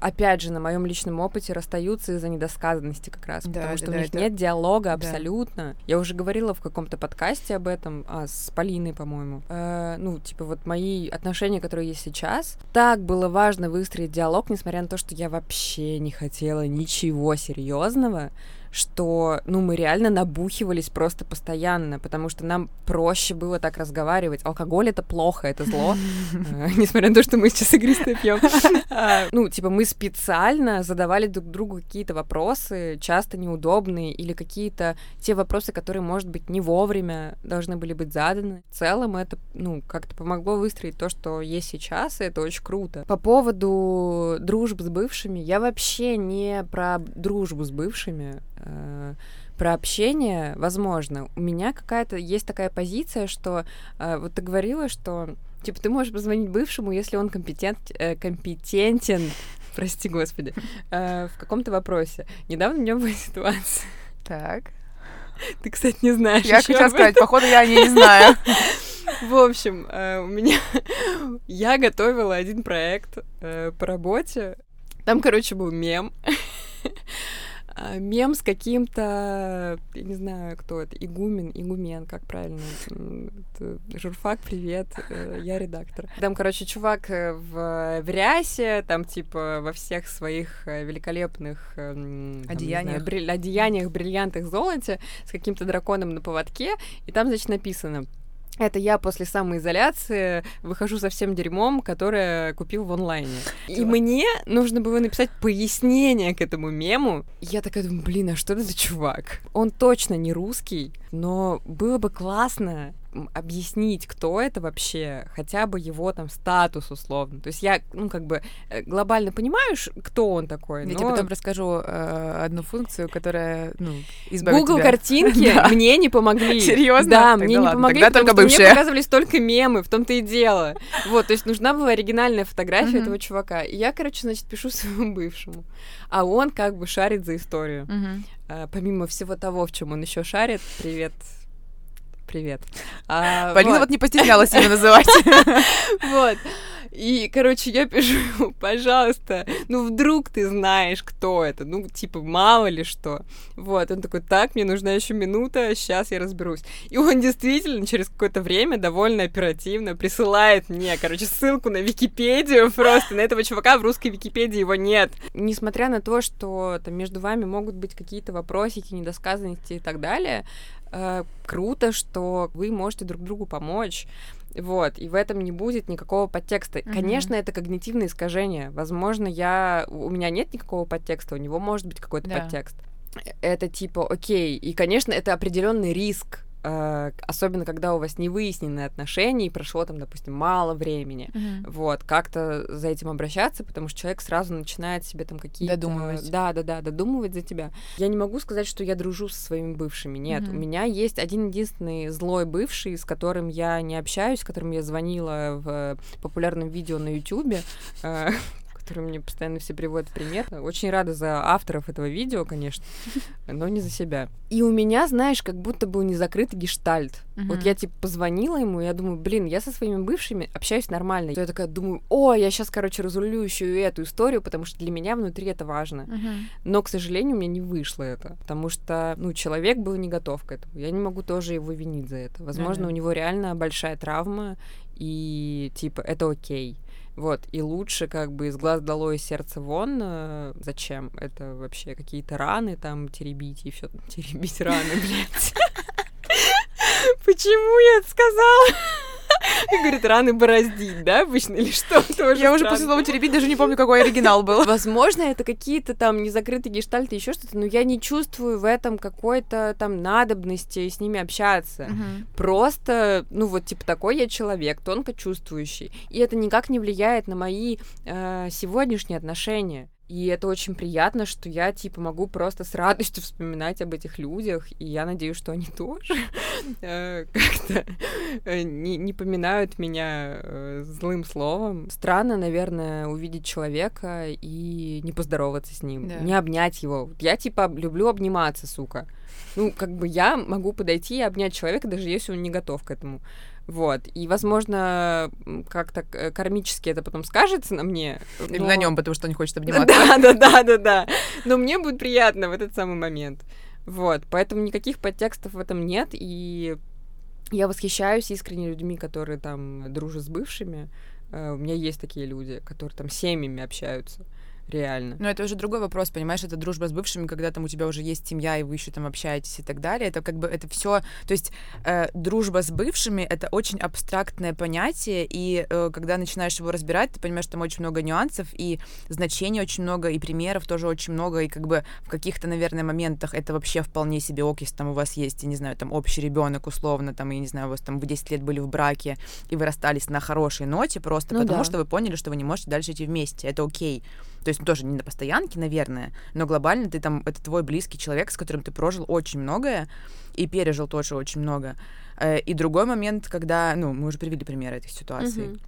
опять же, на моем личном опыте расстаются из-за недосказанности как раз, Да, потому да, что да, у них это- нет диалога да. абсолютно. Я уже говорила в каком-то подкасте об этом, а, с Полиной, по-моему. Э, ну, типа, вот мои отношения, которые есть сейчас, так было важно выстроить диалог, несмотря на то, что я вообще не хотела ничего серьезного, что, ну, мы реально набухивались просто постоянно, потому что нам проще было так разговаривать. Алкоголь — это плохо, это зло, э, несмотря на то, что мы сейчас игристое пьем. А, Ну, типа, мы специально задавали друг другу какие-то вопросы, часто неудобные, или какие-то те вопросы, которые, может быть, не вовремя должны были быть заданы. В целом это, ну, как-то помогло выстроить то, что есть сейчас, и это очень круто. По поводу дружбы с бывшими, я вообще не про дружбу с бывшими, э, про общение, возможно. У меня какая-то есть такая позиция, что э, вот ты говорила, что типа ты можешь позвонить бывшему, если он компетент, э, компетентен, прости господи, э, в каком-то вопросе. Недавно у меня была ситуация. Так. Ты, кстати, не знаешь. Я хотела сказать, походу, я о ней не знаю. В общем, э, у меня... Я готовила один проект э, по работе. Там, короче, был мем. А, мем с каким-то, я не знаю, кто это, игумен, игумен, как правильно, журфак, привет, э, я редактор. Там, короче, чувак э, в, в рясе, там, типа, во всех своих э, великолепных там, Одеяниях. знаю, бриль- одеяниях, бриллиантах, золоте, с каким-то драконом на поводке, и там, значит, написано это я после самоизоляции выхожу со всем дерьмом, которое купил в онлайне. И мне нужно было написать пояснение к этому мему. Я такая думаю, блин, а что это за чувак? Он точно не русский, но было бы классно объяснить, кто это вообще, хотя бы его там статус условно. То есть я, ну, как бы э, глобально понимаю, ш- кто он такой, Я но... тебе потом расскажу э, одну функцию, которая, ну, избавит Google тебя. картинки Да. мне не помогли. Серьезно? Да, Тогда мне не помогли, тогда потому что мне показывались только мемы, в том-то и дело. Вот, то есть нужна была оригинальная фотография этого чувака. И я, короче, значит, пишу своему бывшему. А он как бы шарит за историю. А, помимо всего того, в чем он еще шарит, привет. Привет. А, Полина вот. вот не постеснялась имя называть. Вот. И, короче, я пишу пожалуйста, ну вдруг ты знаешь, кто это, ну, типа, мало ли что. Вот, он такой, так, мне нужна еще минута, сейчас я разберусь. И он действительно через какое-то время довольно оперативно присылает мне, короче, ссылку на Википедию просто. На этого чувака в русской Википедии его нет. Несмотря на то, что там между вами могут быть какие-то вопросики, недосказанности и так далее, э, круто, что вы можете друг другу помочь. Вот, и в этом не будет никакого подтекста. Мгм. Конечно, это когнитивное искажение. Возможно, я... у меня нет никакого подтекста, у него может быть какой-то Да. подтекст. Это типа окей. И, конечно, это определенный риск, э, особенно когда у вас не выяснены отношения, и прошло там, допустим, мало времени. Мгм. Вот, как-то за этим обращаться, потому что человек сразу начинает себе там какие-то... Додумывать. Да, да, да, додумывать за тебя. Я не могу сказать, что я дружу со своими бывшими. Нет, Мгм. у меня есть один единственный злой бывший, с которым я не общаюсь, с которым я звонила в популярном видео на Ютубе. который мне постоянно все приводят пример. Очень рада за авторов этого видео, конечно, но не за себя. И у меня, знаешь, как будто был незакрытый гештальт. Вот Мгм. я, типа, позвонила ему, я думаю, блин, я со своими бывшими общаюсь нормально. Я такая думаю, о, я сейчас, короче, разрулю еще и эту историю, потому что для меня внутри это важно. Мгм. Но, к сожалению, у меня не вышло это, потому что, ну, человек был не готов к этому. Я не могу тоже его винить за это. Возможно, да. у него реально большая травма, и, типа, это окей. Вот, и лучше как бы из глаз долой, из сердца вон. э, Зачем? Это вообще какие-то раны там теребить и все теребить раны, блядь. Почему я это сказала? Говорит, раны бороздить, да, обычно, или что? Тоже Я уже после слова теребить даже не помню, какой оригинал был. Возможно, это какие-то там незакрытые гештальты, еще что-то, но я не чувствую в этом какой-то там надобности с ними общаться. Мгм. Просто, ну вот, типа, такой я человек, тонко чувствующий. И это никак не влияет на мои э, сегодняшние отношения. И это очень приятно, что я, типа, могу просто с радостью вспоминать об этих людях, и я надеюсь, что они тоже э, как-то э, не, не поминают меня э, злым словом. Странно, наверное, увидеть человека и не поздороваться с ним, Да. не обнять его. Я, типа, люблю обниматься, сука. Ну, как бы я могу подойти и обнять человека, даже если он не готов к этому. Вот. И, возможно, как-то э, кармически это потом скажется на мне. Или но- на нем, потому что он не хочет обниматься. да, да, да, да, да. Но мне будет приятно в этот самый момент. Вот, поэтому никаких подтекстов в этом нет, и я восхищаюсь искренне людьми, которые там дружат с бывшими. Э, У меня есть такие люди, которые там семьями общаются. Реально. Но это уже другой вопрос, понимаешь, это дружба с бывшими, когда там у тебя уже есть семья, и вы еще там общаетесь и так далее. Это как бы это все. То есть э, дружба с бывшими это очень абстрактное понятие, и э, когда начинаешь его разбирать, ты понимаешь, что там очень много нюансов, и значений очень много, и примеров тоже очень много, и как бы в каких-то, наверное, моментах это вообще вполне себе ок, если там у вас есть, я не знаю, там общий ребенок условно, там, я не знаю, у вас там вы 10 лет были в браке, и вы расстались на хорошей ноте, просто Ну потому да. что вы поняли, что вы не можете дальше идти вместе. Это окей. То есть, ну, тоже не на постоянке, наверное, но глобально ты там, это твой близкий человек, с которым ты прожил очень многое и пережил тоже очень много. Э, И другой момент, когда, ну, мы уже привели примеры этих ситуаций. Мгм.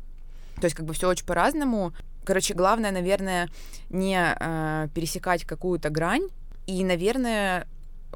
То есть, как бы все очень по-разному. Короче, главное, наверное, не э, пересекать какую-то грань и, наверное,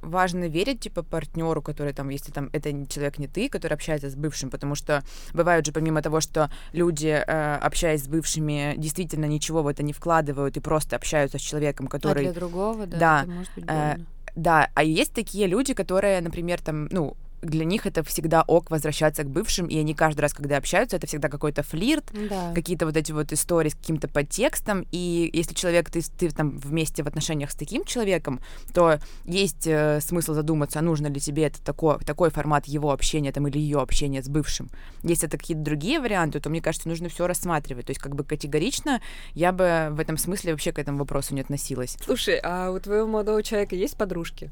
важно верить, типа, партнеру, который там, если там это человек не ты, который общается с бывшим, потому что бывают же, помимо того, что люди, э, общаясь с бывшими, действительно ничего в это не вкладывают и просто общаются с человеком, А который... для другого, да, Да, это может быть э. Да, а есть такие люди, которые, например, там, ну, для них это всегда ок возвращаться к бывшим, и они каждый раз, когда общаются, это всегда какой-то флирт, Да. какие-то вот эти вот истории с каким-то подтекстом, и если человек, ты, ты там вместе в отношениях с таким человеком, то есть э, смысл задуматься, а нужно ли тебе это такой, такой формат его общения там или ее общения с бывшим. Если это какие-то другие варианты, то мне кажется, нужно все рассматривать. То есть как бы категорично я бы в этом смысле вообще к этому вопросу не относилась. Слушай, а у твоего молодого человека есть подружки?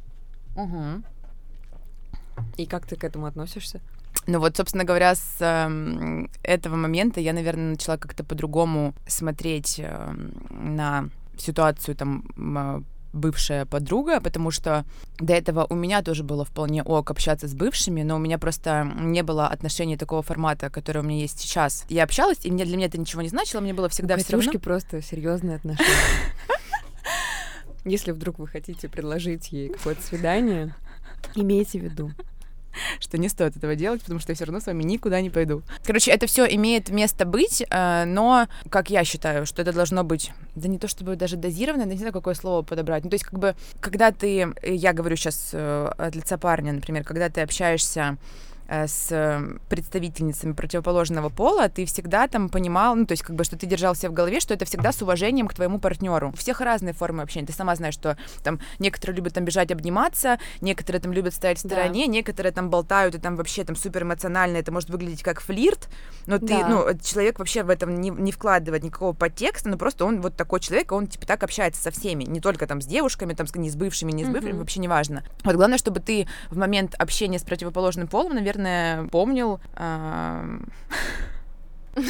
Угу. И как ты к этому относишься? Ну вот, собственно говоря, с эм, этого момента я, наверное, начала как-то по-другому смотреть эм, на ситуацию там э, бывшая подруга, потому что до этого у меня тоже было вполне ок общаться с бывшими, но у меня просто не было отношений такого формата, который у меня есть сейчас. Я общалась, и мне, для меня это ничего не значило, мне было всегда все равно. Просто серьезные отношения. Если вдруг вы хотите предложить ей какое-то свидание, имейте в виду. что не стоит этого делать, потому что я все равно с вами никуда не пойду. Короче, это все имеет место быть, э, но, как я считаю, что это должно быть, да не то чтобы даже дозировано, я не знаю, какое слово подобрать. Ну, то есть, как бы, когда ты, э, я говорю сейчас от лица парня, например, когда ты общаешься э, с э, представительницами противоположного пола, ты всегда там понимал, ну, то есть, как бы, что ты держал себя в голове, что это всегда с уважением к твоему партнеру. У всех разные формы общения. Ты сама знаешь, что там некоторые любят там бежать обниматься, некоторые там любят стоять в Да. стороне, некоторые там болтают, и там вообще там супер эмоционально, это может выглядеть как флирт, но ты, Да. ну, человек вообще в этом не, не вкладывает никакого подтекста, но просто он вот такой человек, он типа так общается со всеми, не только там с девушками, там с, не с бывшими, не с бывшими, Мгм. вообще не важно. Вот главное, чтобы ты в момент общения с противоположным полом, наверное, помнил... ам,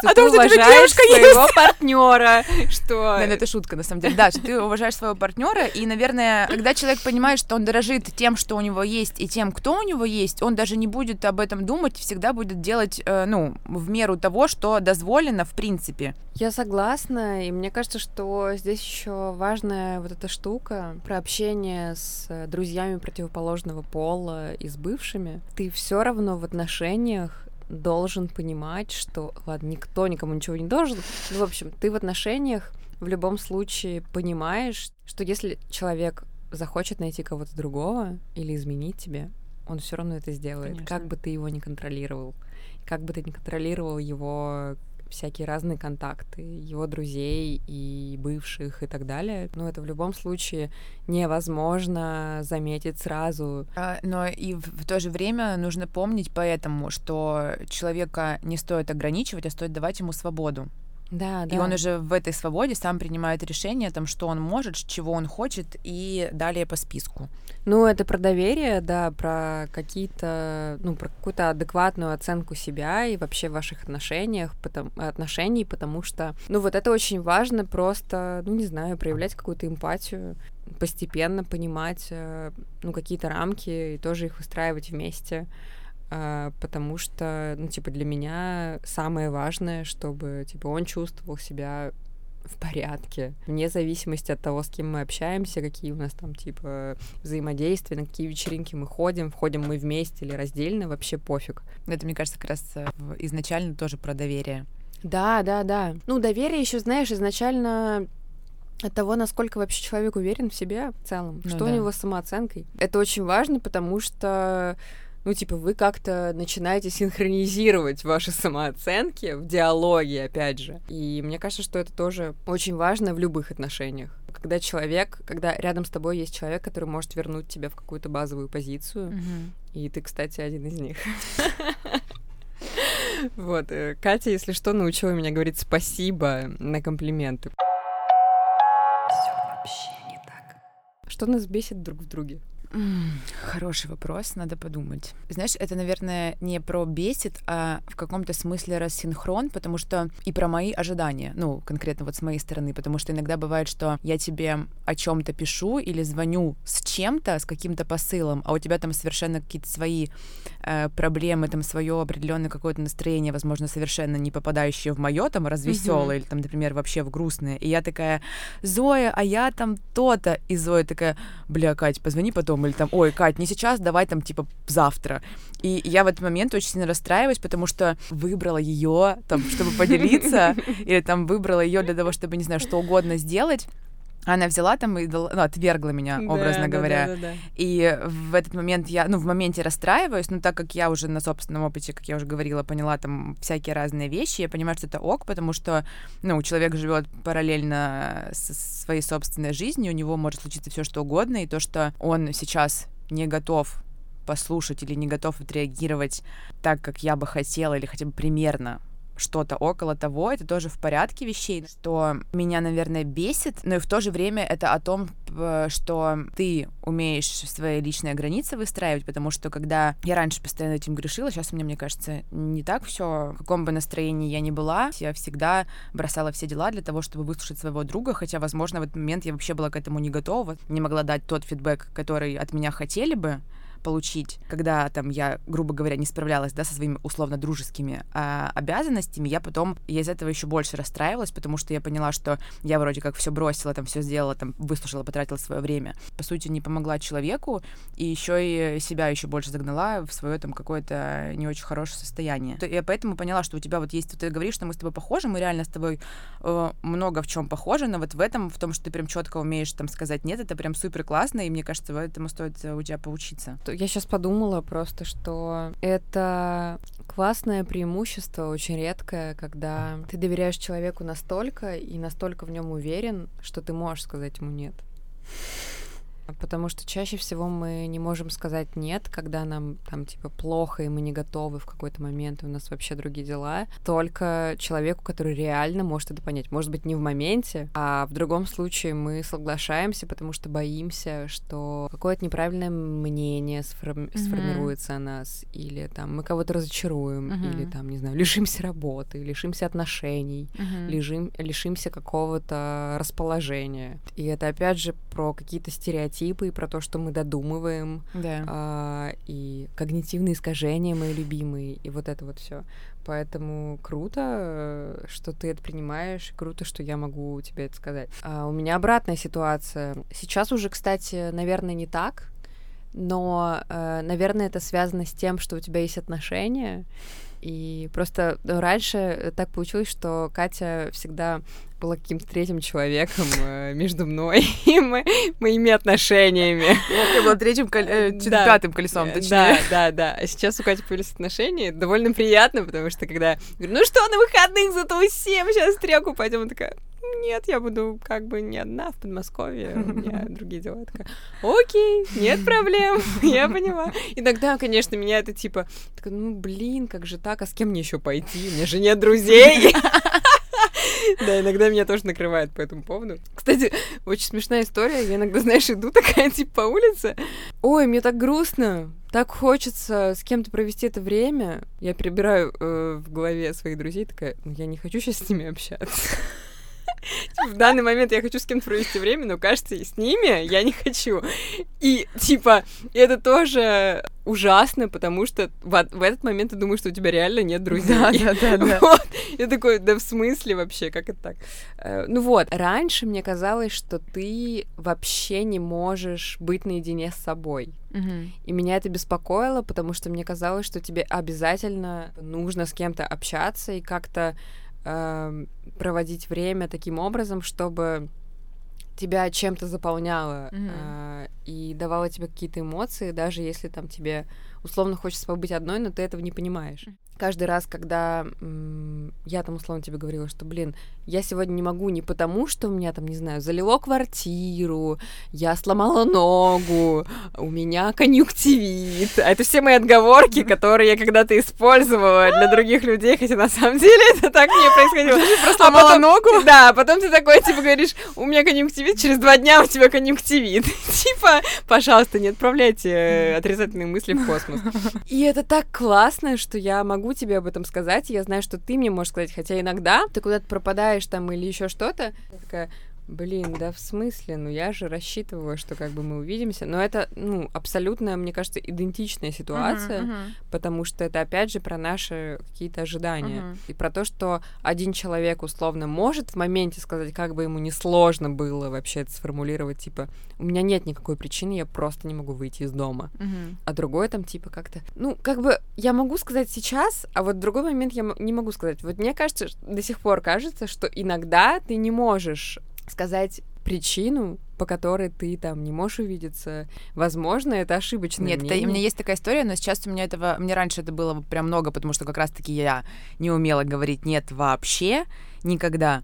Что О ты уважаешь своего партнера, что... Да, ну, это шутка, на самом деле. Да, что ты уважаешь своего партнера, и, наверное, когда человек понимает, что он дорожит тем, что у него есть, и тем, кто у него есть, он даже не будет об этом думать, всегда будет делать, э, ну, в меру того, что дозволено, в принципе. Я согласна, и мне кажется, что здесь еще важная вот эта штука про общение с друзьями противоположного пола и с бывшими. Ты все равно в отношениях должен понимать, что, ладно, никто никому ничего не должен, ну, в общем, ты в отношениях в любом случае понимаешь, что если человек захочет найти кого-то другого или изменить тебе, он все равно это сделает, Конечно. как бы ты его не контролировал, как бы ты не контролировал его всякие разные контакты, его друзей и бывших и так далее. Но это в любом случае невозможно заметить сразу. А, Но и в, то же время нужно помнить поэтому, что человека не стоит ограничивать, а стоит давать ему свободу. Да, да. И он уже в этой свободе сам принимает решение, там, что он может, чего он хочет, и далее по списку. Ну, это про доверие, да, про какие-то, ну, про какую-то адекватную оценку себя и вообще ваших отношениях, потом, отношений, потому что, ну, вот это очень важно просто, ну, не знаю, проявлять какую-то эмпатию, постепенно понимать, э, ну, какие-то рамки и тоже их выстраивать вместе, потому что, ну, типа, для меня самое важное, чтобы, типа, он чувствовал себя в порядке, вне зависимости от того, с кем мы общаемся, какие у нас там, типа, взаимодействия, на какие вечеринки мы ходим, входим мы вместе или раздельно, вообще пофиг. Это, мне кажется, как раз э, изначально тоже про доверие. Да, да, да. Ну, доверие еще, знаешь, изначально от того, насколько вообще человек уверен в себе в целом, Ну что у да. него с самооценкой. Это очень важно, потому что ну, типа, вы как-то начинаете синхронизировать ваши самооценки в диалоге, опять же. И мне кажется, что это тоже очень важно в любых отношениях. Когда человек, когда рядом с тобой есть человек, который может вернуть тебя в какую-то базовую позицию, и ты, кстати, один из них. Вот, э, Катя, если что, научила меня говорить спасибо на комплименты. Все вообще не так. Что нас бесит друг в друге? Хороший вопрос, надо подумать. Знаешь, это, наверное, не про бесит, а в каком-то смысле рассинхрон, потому что и про мои ожидания, ну, конкретно вот с моей стороны, потому что иногда бывает, что я тебе о чем-то пишу или звоню с чем-то, с каким-то посылом, а у тебя там совершенно какие-то свои э, проблемы, там свое определенное какое-то настроение, возможно, совершенно не попадающее в мое, там, развеселое, или там, например, вообще в грустное. И я такая, Зоя, а я там то-то. И Зоя такая, бля, Кать, позвони потом, или там, ой, Кать, не сейчас, давай там, типа, завтра. И я в этот момент очень сильно расстраиваюсь, потому что выбрала ее, там, чтобы поделиться, или там выбрала ее для того, чтобы, не знаю, что угодно сделать. Она взяла там и дала- ну, отвергла меня, образно говоря. И в этот момент я, ну, в моменте расстраиваюсь, но так как я уже на собственном опыте, как я уже говорила, поняла там всякие разные вещи, я понимаю, что это ок, потому что, ну, человек живет параллельно со своей собственной жизнью, у него может случиться все что угодно, и то, что он сейчас не готов послушать или не готов отреагировать так, как я бы хотела, или хотя бы примерно что-то около того, это тоже в порядке вещей, что меня, наверное, бесит, но и в то же время это о том, что ты умеешь свои личные границы выстраивать, потому что когда я раньше постоянно этим грешила, сейчас у меня, мне кажется, не так все, в каком бы настроении я ни была, я всегда бросала все дела для того, чтобы выслушать своего друга, хотя, возможно, в этот момент я вообще была к этому не готова, не могла дать тот фидбэк, который от меня хотели бы, получить, когда там я, грубо говоря, не справлялась, да, со своими условно-дружескими а, обязанностями, я потом, я из этого еще больше расстраивалась, потому что я поняла, что я вроде как все бросила, там все сделала, там выслушала, потратила свое время. По сути, не помогла человеку, и еще и себя еще больше загнала в свое там какое-то не очень хорошее состояние. То Я поэтому поняла, что у тебя вот есть, ты говоришь, что мы с тобой похожи, мы реально с тобой э, много в чем похожи, но вот в этом, в том, что ты прям четко умеешь там сказать нет, это прям супер классно, и мне кажется, этому стоит э, у тебя поучиться. Я сейчас подумала просто, что это классное преимущество, очень редкое, когда ты доверяешь человеку настолько и настолько в нем уверен, что ты можешь сказать ему нет. Потому что чаще всего мы не можем сказать нет, когда нам там типа плохо, и мы не готовы в какой-то момент, и у нас вообще другие дела. Только человеку, который реально может это понять. Может быть, не в моменте, а в другом случае мы соглашаемся, потому что боимся, что какое-то неправильное мнение сформи- Мгм. сформируется о нас, или там мы кого-то разочаруем, Мгм. или там, не знаю, лишимся работы, лишимся отношений лежим, лишимся какого-то расположения. И это опять же про какие-то стереотипы и про то, что мы додумываем, Да. а, и когнитивные искажения мои любимые, и вот это вот все. Поэтому круто, э, что ты это принимаешь, круто, что я могу тебе это сказать. А у меня обратная ситуация. Сейчас уже, кстати, наверное, не так, но, э, наверное, это связано с тем, что у тебя есть отношения. И просто раньше так получилось, что Катя всегда была каким-то третьим человеком э, между мной и мо- моими отношениями. Я была третьим, э, пятым колесом, Э, точнее. Да, да, да. А сейчас у Кати появились отношения. Довольно приятно, потому что когда я говорю, ну что, на выходных затусим, сейчас стрелку пойдем, она такая, нет, я буду как бы не одна в Подмосковье, у меня другие дела. Я такая, окей, нет проблем, я поняла. Иногда, конечно, меня это типа, такая, ну блин, как же так, а с кем мне еще пойти? У меня же нет друзей. Да, иногда меня тоже накрывает по этому поводу. Кстати, очень смешная история. Я иногда, знаешь, иду такая, типа, по улице. Ой, мне так грустно. Так хочется с кем-то провести это время. Я перебираю э, в голове своих друзей, такая, ну, я не хочу сейчас с ними общаться. В данный момент я хочу с кем-то провести время, но кажется, и с ними я не хочу. И типа это тоже ужасно, потому что в, в этот момент ты думаешь, что у тебя реально нет друзей. Да, да, да, да. Вот. Я такой, да в смысле вообще, как это так? Э, Ну вот, раньше мне казалось, что ты вообще не можешь быть наедине с собой. И меня это беспокоило, потому что мне казалось, что тебе обязательно нужно с кем-то общаться и как-то эм, проводить время таким образом, чтобы тебя чем-то заполняло Мгм. э, и давало тебе какие-то эмоции, даже если там тебе условно хочется побыть одной, но ты этого не понимаешь. Каждый раз, когда я там условно тебе говорила, что, блин, я сегодня не могу не потому, что у меня там, не знаю, залило квартиру, я сломала ногу, у меня конъюнктивит. А это все мои отговорки, которые я когда-то использовала для других людей, хотя на самом деле это так не происходило. Просто сломала ногу? Да, потом ты такой, типа, говоришь, у меня конъюнктивит, через два дня у тебя конъюнктивит. Типа, пожалуйста, не отправляйте э, отрицательные мысли в космос. И это так классно, что я могу тебе об этом сказать, я знаю, что ты мне можешь сказать, хотя иногда ты куда-то пропадаешь там или еще что-то, такая, Блин, да в смысле? Ну я же рассчитывала, что как бы мы увидимся. Но это, ну, абсолютно, мне кажется, идентичная ситуация, uh-huh, uh-huh. потому что это опять же про наши какие-то ожидания. Uh-huh. И про то, что один человек условно может в моменте сказать, как бы ему не сложно было вообще это сформулировать, типа, у меня нет никакой причины, я просто не могу выйти из дома. Uh-huh. А другой там, типа, как-то. Ну, как бы я могу сказать сейчас, а вот в другой момент я не могу сказать. Вот мне кажется, до сих пор кажется, что иногда ты не можешь сказать причину, по которой ты там не можешь увидеться. Возможно, это ошибочное Нет, мнение. Это, у меня есть такая история, но сейчас у меня этого... Мне раньше это было прям много, потому что как раз-таки я не умела говорить «нет» вообще никогда.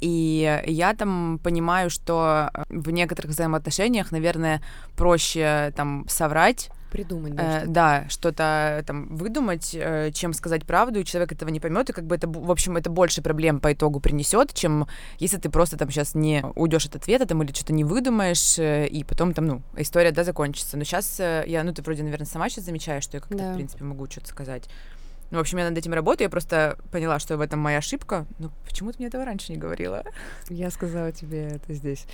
И я там понимаю, что в некоторых взаимоотношениях, наверное, проще там соврать, придумать, да, э, да что-то там выдумать, э, чем сказать правду, и человек этого не поймет, и как бы это, в общем, это больше проблем по итогу принесет, чем если ты просто там сейчас не уйдешь от ответа там или что-то не выдумаешь, э, и потом там, ну, история, да, закончится. Но сейчас э, я, ну, ты вроде, наверное, сама сейчас замечаешь, что я как-то, да. в принципе, могу что-то сказать. Ну, в общем, я над этим работаю, я просто поняла, что в этом моя ошибка. Ну, почему ты мне этого раньше не говорила? Я сказала тебе это здесь.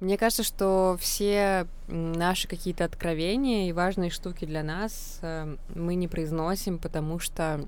Мне кажется, что все наши какие-то откровения и важные штуки для нас э, мы не произносим, потому что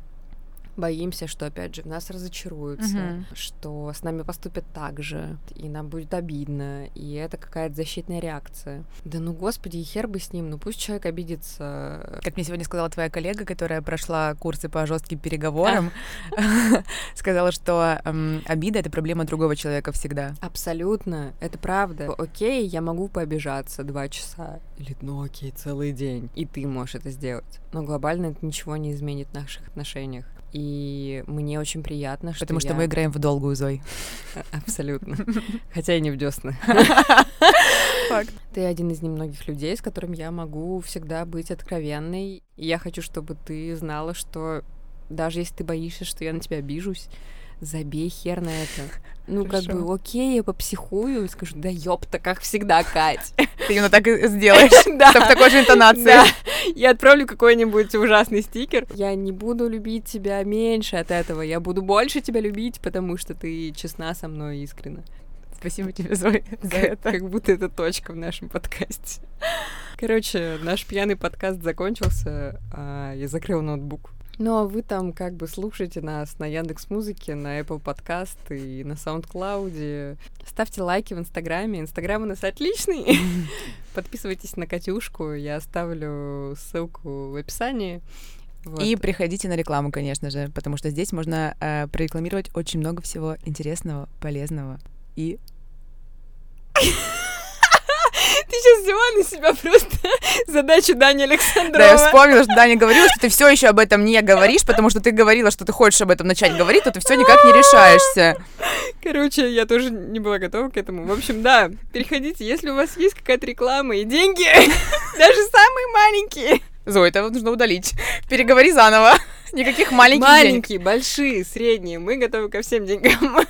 боимся, что, опять же, в нас разочаруются, uh-huh. что с нами поступят так же, и нам будет обидно, и это какая-то защитная реакция. Да ну, господи, и хер бы с ним, ну пусть человек обидится. Как мне сегодня сказала твоя коллега, которая прошла курсы по жестким переговорам, сказала, что обида — это проблема другого человека всегда. Абсолютно, это правда. Окей, я могу пообижаться два часа, или ну окей, целый день, и ты можешь это сделать. Но глобально это ничего не изменит в наших отношениях. И мне очень приятно, что Потому я... что мы играем в долгую, Зой. Абсолютно. Хотя и не в десны. Факт. Ты один из немногих людей, с которым я могу всегда быть откровенной. И я хочу, чтобы ты знала, что даже если ты боишься, что я на тебя обижусь, забей хер на это. Ну, Хорошо. как бы, окей, я попсихую и скажу, да ёпта, как всегда, Кать. Ты именно так и сделаешь, да. в такой же интонации. Да. Я отправлю какой-нибудь ужасный стикер. Я не буду любить тебя меньше от этого, я буду больше тебя любить, потому что ты честна со мной искренне. Спасибо тебе, Зоя, за это. Как будто это точка в нашем подкасте. Короче, наш пьяный подкаст закончился, а я закрыла ноутбук. Ну а вы там как бы слушайте нас на Яндекс Музыке, на Apple Podcast и на SoundCloud. Ставьте лайки в Инстаграме. Инстаграм у нас отличный. Подписывайтесь на Катюшку. Я оставлю ссылку в описании. Вот. И приходите на рекламу, конечно же, потому что здесь можно э, прорекламировать очень много всего интересного, полезного и ты сейчас взяла на себя просто задачу Дани Александрова. Да, я вспомнила, что Даня говорила, что ты все еще об этом не говоришь, потому что ты говорила, что ты хочешь об этом начать говорить, то ты все никак не решаешься. Короче, я тоже не была готова к этому. В общем, да, переходите, если у вас есть какая-то реклама и деньги, даже самые маленькие. Зоя, это нужно удалить. Переговори заново. Никаких маленьких Маленькие, денег. большие, средние. Мы готовы ко всем деньгам.